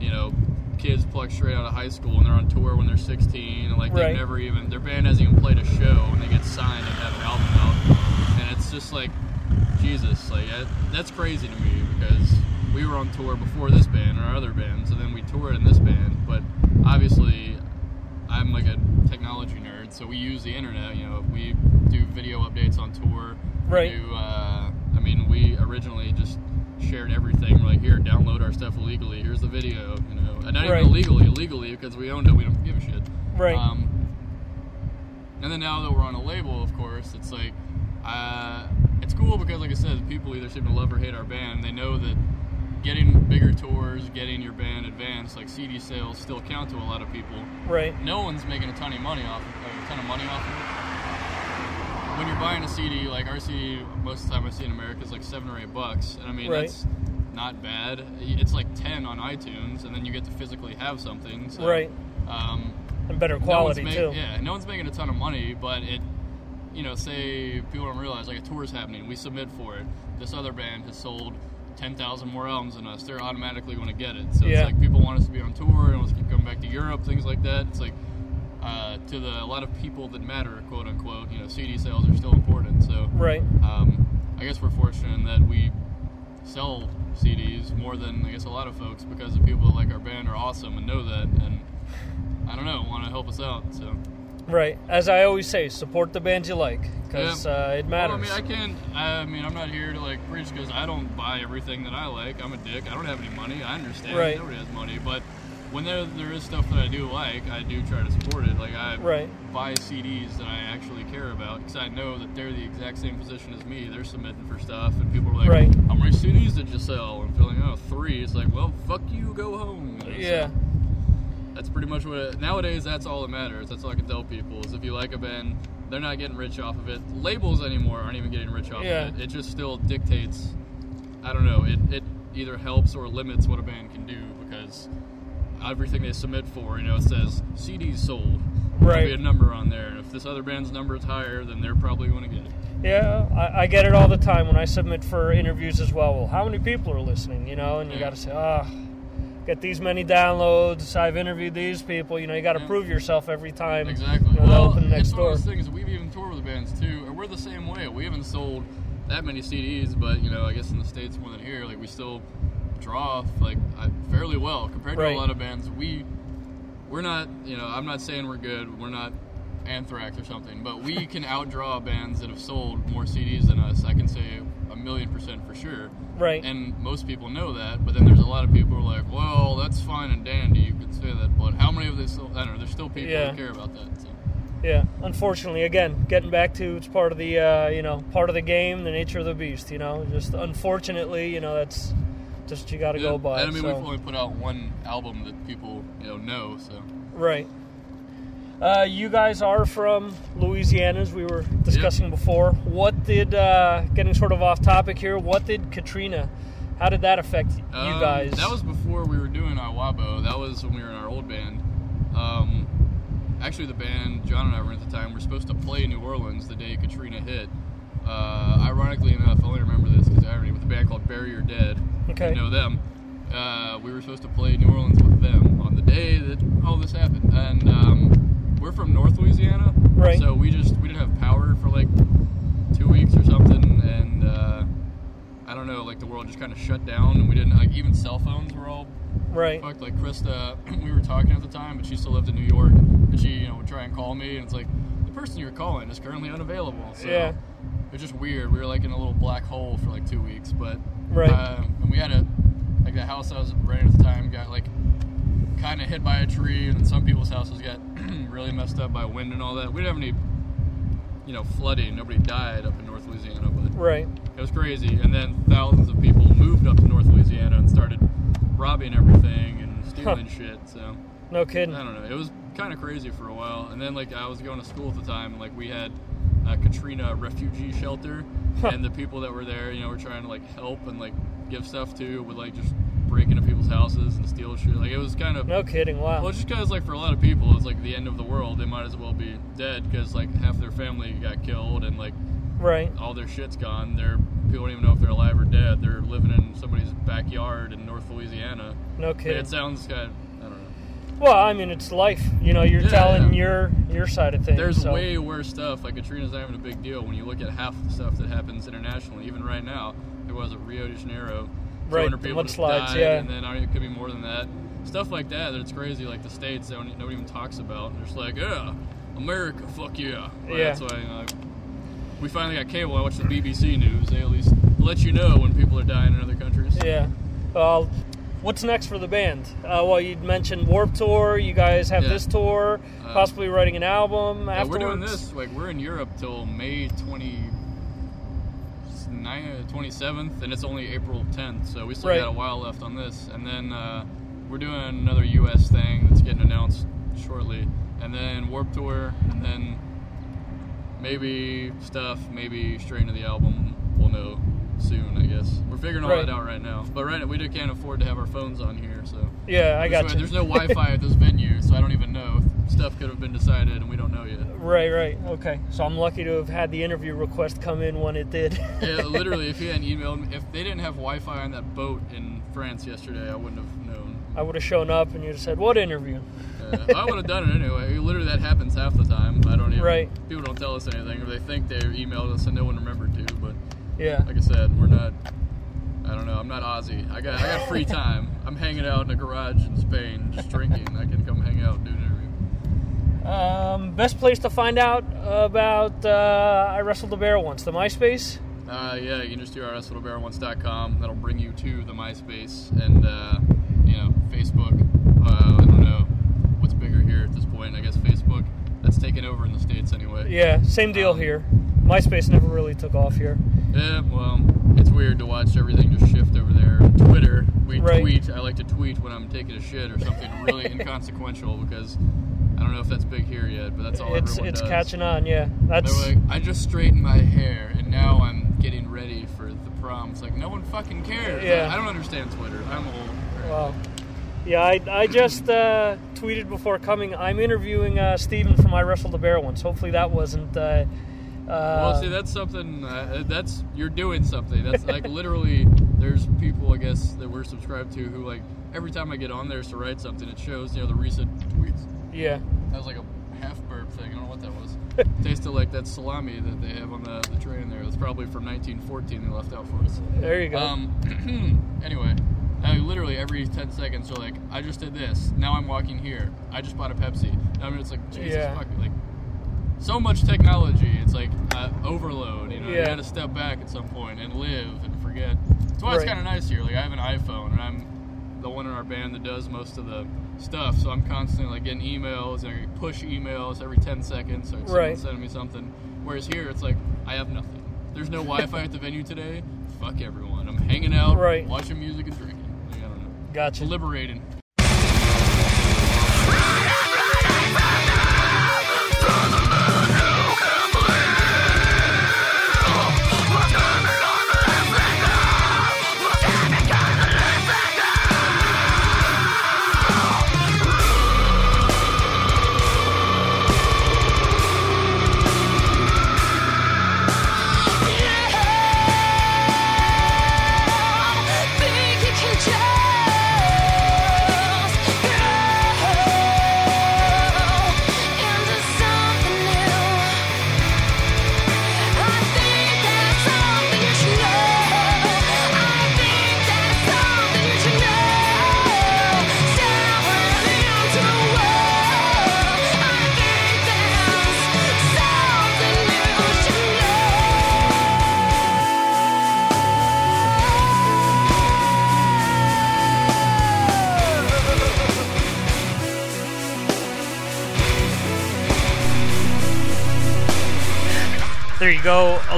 you know kids plucked straight out of high school and they're on tour when they're 16 and like Right. they've never even their band hasn't even played a show and they get signed and have an album out and it's just like jesus like that, that's crazy to me because we were on tour before this band or our other bands and then we toured in this band but obviously i'm like a technology nerd so we use the internet you know we do video updates on tour Right. do, uh, i mean we originally just shared everything we're like here download our stuff illegally here's the video you know and not Right. even illegally illegally because we owned it we don't give a shit Right. um, and then now that we're on a label, of course, it's like uh, it's cool because, like I said, people either seem to love or hate our band. They know that getting bigger tours, getting your band advanced, like CD sales, still count to a lot of people. Right. No one's making a ton of money off, a ton of money off of it. When you're buying a CD, like our CD, most of the time I see in America is like seven or eight bucks, and I mean Right. that's not bad. It's like ten on iTunes, and then you get to physically have something. So, Right. Um, And better no quality, ma- too. Yeah, no one's making a ton of money, but it, you know, say people don't realize like a tour is happening, we submit for it. This other band has sold ten thousand more albums than us. They're automatically going to get it. So Yeah. it's like people want us to be on tour and want us to keep coming back to Europe, things like that. It's like uh, to the a lot of people that matter, quote unquote. You know, CD sales are still important. So Right. Um, I guess we're fortunate in that we sell CDs more than I guess a lot of folks because the people that like our band are awesome and know that and I don't know want to help us out. So Right. As I always say, support the bands you like because Yeah. uh, it matters. Well, I mean, I can't. I mean, I'm not here to like preach because I don't buy everything that I like. I'm a dick. I don't have any money. I understand. Right. Nobody has money, but when there there is stuff that I do like, I do try to support it. Like I Right. buy CDs that I actually care about because I know that they're the exact same position as me. They're submitting for stuff, and people are like, Right. "How many CDs did you sell?" And feeling, "Oh, three. It's like, well, fuck you, go home. You know, so Yeah. That's pretty much what it, nowadays that's all that matters that's all i can tell people is if you like a band they're not getting rich off of it labels anymore aren't even getting rich off Yeah. of it it just still dictates i don't know it, it either helps or limits what a band can do because everything they submit for you know it says cds sold Right. There'll be a number on there and if this other band's number is higher then they're probably going to get it Yeah, I, I get it all the time when I submit for interviews as well. Well, how many people are listening? You know, and you Yeah. got to say, ah, get these many downloads. I've interviewed these people. You know, you got to prove yourself every time. Exactly. You know, well, open the next it's one door. of those things. We've even toured with bands too, and we're the same way. We haven't sold that many CDs, but you know, I guess in the states more than here, like we still draw like fairly well compared to Right. a lot of bands. We we're not, you know, I'm not saying we're good. We're not Anthrax or something, but we can outdraw bands that have sold more CDs than us. I can say a million percent for sure. Right. And most people know that, but then there's a lot of people who are like, well, that's fine and dandy, you could say that, but how many of they still, I don't know, there's still people Yeah. who care about that. So. Yeah, unfortunately, again, getting back to it's part of the uh, you know part of the game, the nature of the beast. You know, just unfortunately, you know that's just you got to Yeah, go by. and I mean, so. we've only put out one album that people, you know, know, so. Right. Uh, you guys are from Louisiana, as we were discussing before. What did, uh, getting sort of off topic here, what did Katrina, how did that affect you Um, guys? That was before we were doing Iwabo. That was when we were in our old band. Um, actually, the band John and I were in at the time we were supposed to play New Orleans the day Katrina hit. Uh, ironically enough, I only remember this because I already with a band called Your Dead. Okay. You know them. Uh, we were supposed to play New Orleans with them on the day that all this happened, and um, we're from North Louisiana, Right. So we just we didn't have power for like two weeks or something, and uh, I don't know, like the world just kind of shut down, and we didn't like even cell phones were all Right. fucked. Like Krysta, we were talking at the time, but she still lived in New York, and she you know would try and call me, and it's like the person you're calling is currently unavailable. So Yeah. it's just weird. We were like in a little black hole for like two weeks, but Right. uh, and we had a like the house I was renting at the time got like kind of hit by a tree, and then some people's houses got Mm-hmm. really messed up by wind and all that. We didn't have any, you know flooding. Nobody died up in North Louisiana, but Right. it was crazy. And then thousands of people moved up to North Louisiana and started robbing everything and stealing shit. So No kidding. I don't know. It was kind of crazy for a while. And then like I was going to school at the time, and like we had a Katrina refugee shelter, and the people that were there, you know, were trying to like help and like give stuff to would like just break into people's houses and steal shit. Like it was kind of No kidding. Wow. well, just because like for a lot of people, it's like the end of the world. They might as well be dead because like half their family got killed and like Right. all their shit's gone. They're people don't even know if they're alive or dead. They're living in somebody's backyard in North Louisiana. No kidding. It sounds kind of I don't know. Well, I mean, it's life. You know, you're Yeah, telling yeah. your your side of things. There's so. way worse stuff. Like Katrina's not even a big deal when you look at half the stuff that happens internationally. Even right now, it was at Rio de Janeiro. Right, 200 the people mudslides, died, yeah. and then I mean, it could be more than that. Stuff like that. That's crazy. Like the states, that nobody even talks about. They're just like, yeah, America, fuck yeah. Right, Yeah. That's why you know, we finally got cable. I watch the BBC news. They at least let you know when people are dying in other countries. Yeah. Uh, what's next for the band? Uh, well, you mentioned Warped Tour. You guys have Yeah. this tour, Uh, possibly writing an album Yeah, we're doing this. Like we're in Europe till May 20, 27th, and it's only April 10th. So we still Right. got a while left on this. And then uh, we're doing another U.S. thing that's getting announced shortly, and then Warped Tour, and then maybe stuff, maybe straight into the album. We'll know soon, I guess. We're figuring all Right. that out right now. But right now we just can't afford to have our phones on here, so Yeah, I got no, you. There's no Wi-Fi at this venue, so I don't even know. Stuff could have been decided, and we don't know yet. Right, right. Okay. So I'm lucky to have had the interview request come in when it did. yeah, literally, if you hadn't emailed me, if they didn't have Wi-Fi on that boat in France yesterday, I wouldn't have known. I would have shown up and you'd have said, "What interview?" Uh, I would have done it anyway. Literally, that happens half the time. I don't even. Right. People don't tell us anything, or they think they emailed us and no one remembered to. But Yeah. like I said, we're not. I don't know. I'm not Aussie. I got I got free time. I'm hanging out in a garage in Spain, just drinking. I can come hang out do. Um, best place to find out about uh, I wrestled a bear once. The MySpace. Uh, yeah, you can just do iwrestledabearonce.com. That'll bring you to the MySpace and uh, you know Facebook. Uh, I don't know what's bigger here at this point. I guess Facebook. That's taken over in the states anyway. Yeah, same deal here. MySpace never really took off here. Yeah, well, it's weird to watch everything just shift over there. Twitter, we Right. tweet. I like to tweet when I'm taking a shit or something really inconsequential because I don't know if that's big here yet, but that's all It's everyone it's does. catching on. Yeah, that's like, I just straightened my hair and now I'm getting ready for the prom. It's like no one fucking cares. Yeah. I, I don't understand Twitter. I'm old. Well, yeah, I, I just uh, tweeted before coming. I'm interviewing uh, Steven from I Wrestled a Bear once. Hopefully that wasn't. Uh, uh, well, see, that's something. Uh, that's you're doing something. That's like literally. There's people, I guess, that we're subscribed to who like every time I get on there to write something, it shows you know the recent tweets. Yeah. That was like a half burp thing. I don't know what that was. Tasted like that salami that they have on the, the train there. That's probably from 1914 they left out for us. There you go. Um, anyway, I literally every 10 seconds, they're like, I just did this. Now I'm walking here. I just bought a Pepsi. I mean, it's like, Jesus Yeah. fuck, like, so much technology. It's like uh, overload. You know, you got to step back at some point and live and forget. That's why it's kind of nice here. Like, I have an iPhone and I'm the one in our band that does most of the stuff. So I'm constantly like getting emails and I push emails every 10 seconds. So someone Right. sending me something. Whereas here, it's like I have nothing. There's no Wi-Fi at the venue today. Fuck everyone. I'm hanging out, Right. watching music and drinking. Like, I don't know. Gotcha. Liberating.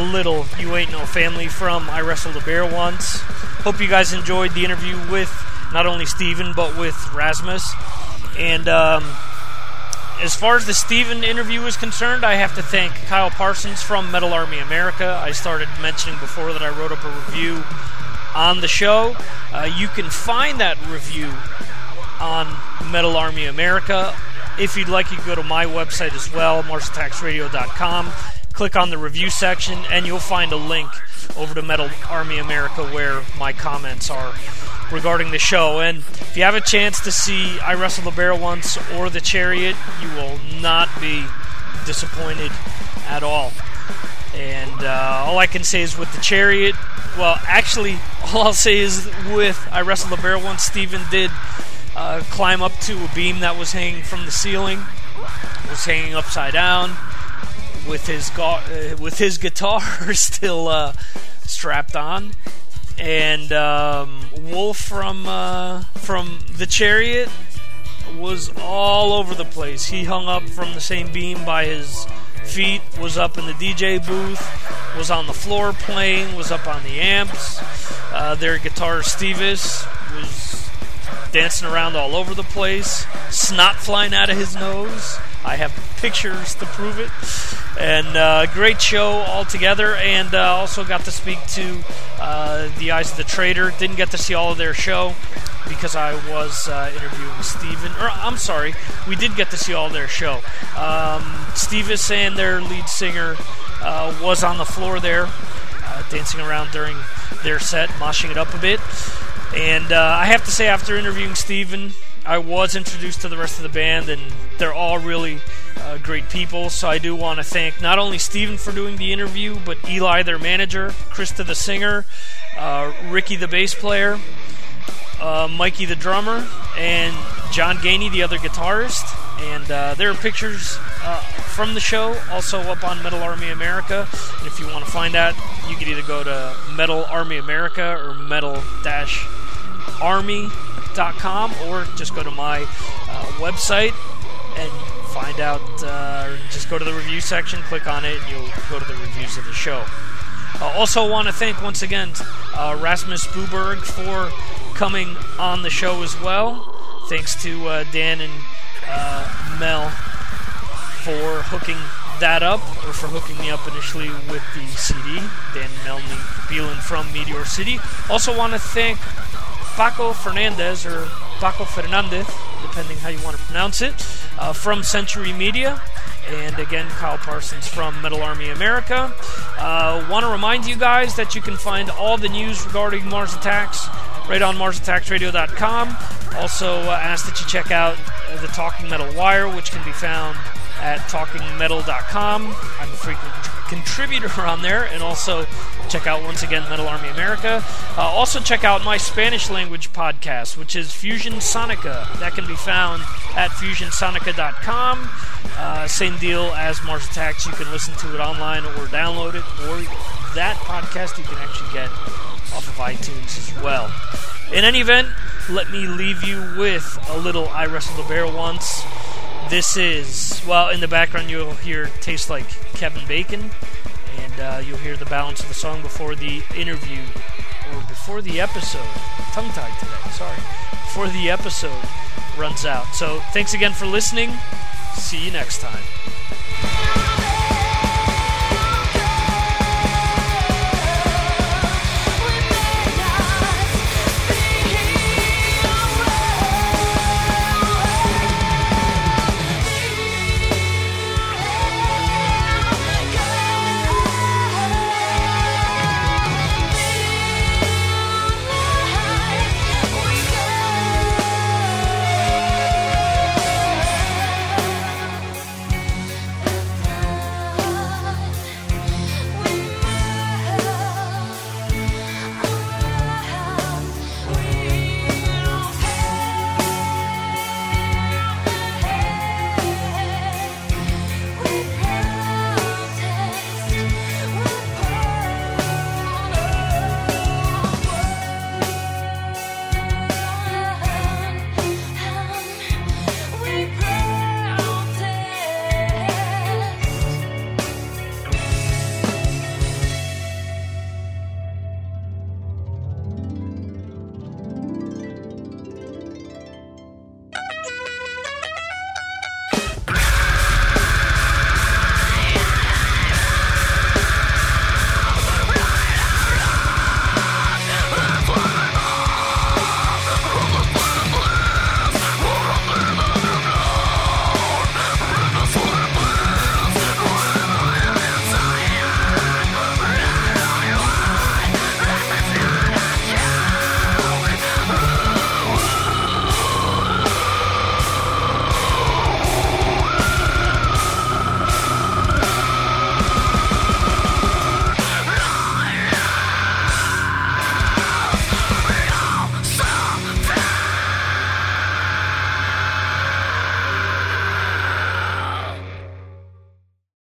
Little You Ain't No Family from I Wrestled a Bear Once. Hope you guys enjoyed the interview with not only Steven, but with Rasmus. And um, as far as the Steven interview is concerned, I have to thank Kyle Parsons from Metal Army America. I started mentioning before that I wrote up a review on the show. Uh, you can find that review on Metal Army America. If you'd like, you can go to my website as well, MarsAttacksRadio.com. Click on the review section, and you'll find a link over to Metal Army America where my comments are regarding the show. And if you have a chance to see I Wrestle the Bear once or The Chariot, you will not be disappointed at all. And uh, all I can say is with The Chariot, well, actually, all I'll say is with I Wrestle the Bear once, Steven did uh, climb up to a beam that was hanging from the ceiling, was hanging upside down with his uh, with his guitar still uh, strapped on, and um, Wolf from uh, from the Chariot was all over the place. He hung up from the same beam by his feet, was up in the DJ booth, was on the floor playing, was up on the amps. Uh, their guitarist Stevis was dancing around all over the place, snot flying out of his nose. I have pictures to prove it. And uh, great show altogether. And uh, also got to speak to uh, the Eyes of the Traitor. Didn't get to see all of their show because I was uh, interviewing Steven. Or I'm sorry, we did get to see all their show. Um, Stevis and their lead singer uh, was on the floor there, uh, dancing around during their set, moshing it up a bit. And I have to say, after interviewing Steven, I was introduced to the rest of the band, and they're all really uh, great people. So I do want to thank not only Steven for doing the interview, but Eli, their manager, Krysta, the singer, uh, Ricky, the bass player, uh, Mikey, the drummer, and John Gaffney, the other guitarist. And uh, there are pictures uh, from the show also up on Metal Army America. And if you want to find that, you can either go to Metal Army America or Metal Dash army.com or just go to my uh, website and find out uh, just go to the review section click on it and you'll go to the reviews of the show. Uh, also want to thank once again uh, rasmus Booberg for coming on the show as well. Thanks to uh, dan and uh, mel for hooking that up or for hooking me up initially with the cd dan melny Beelan from meteor city. Also want to thank Paco Fernandez or Paco Fernandez, depending how you want to pronounce it, uh, from Century Media. And again, Kyle Parsons from Metal Army America. Uh, want to remind you guys that you can find all the news regarding Mars Attacks right on MarsAttacksRadio.com. Also, uh, ask that you check out uh, the Talking Metal Wire, which can be found at TalkingMetal.com. I'm a frequent contributor on there, and also check out once again Metal Army America. Uh, also check out my Spanish language podcast, which is Fusion Sonica. That can be found at FusionSonica.com. Uh, same deal as Mars Attacks. You can listen to it online or download it, or that podcast you can actually get off of iTunes as well. In any event, let me leave you with a little I Wrestled a Bear Once. This is, well, in the background you'll hear Taste Like Kevin Bacon, and uh, you'll hear the balance of the song before the interview, or before the episode. Tongue tied today, sorry. Before the episode runs out. So thanks again for listening. See you next time.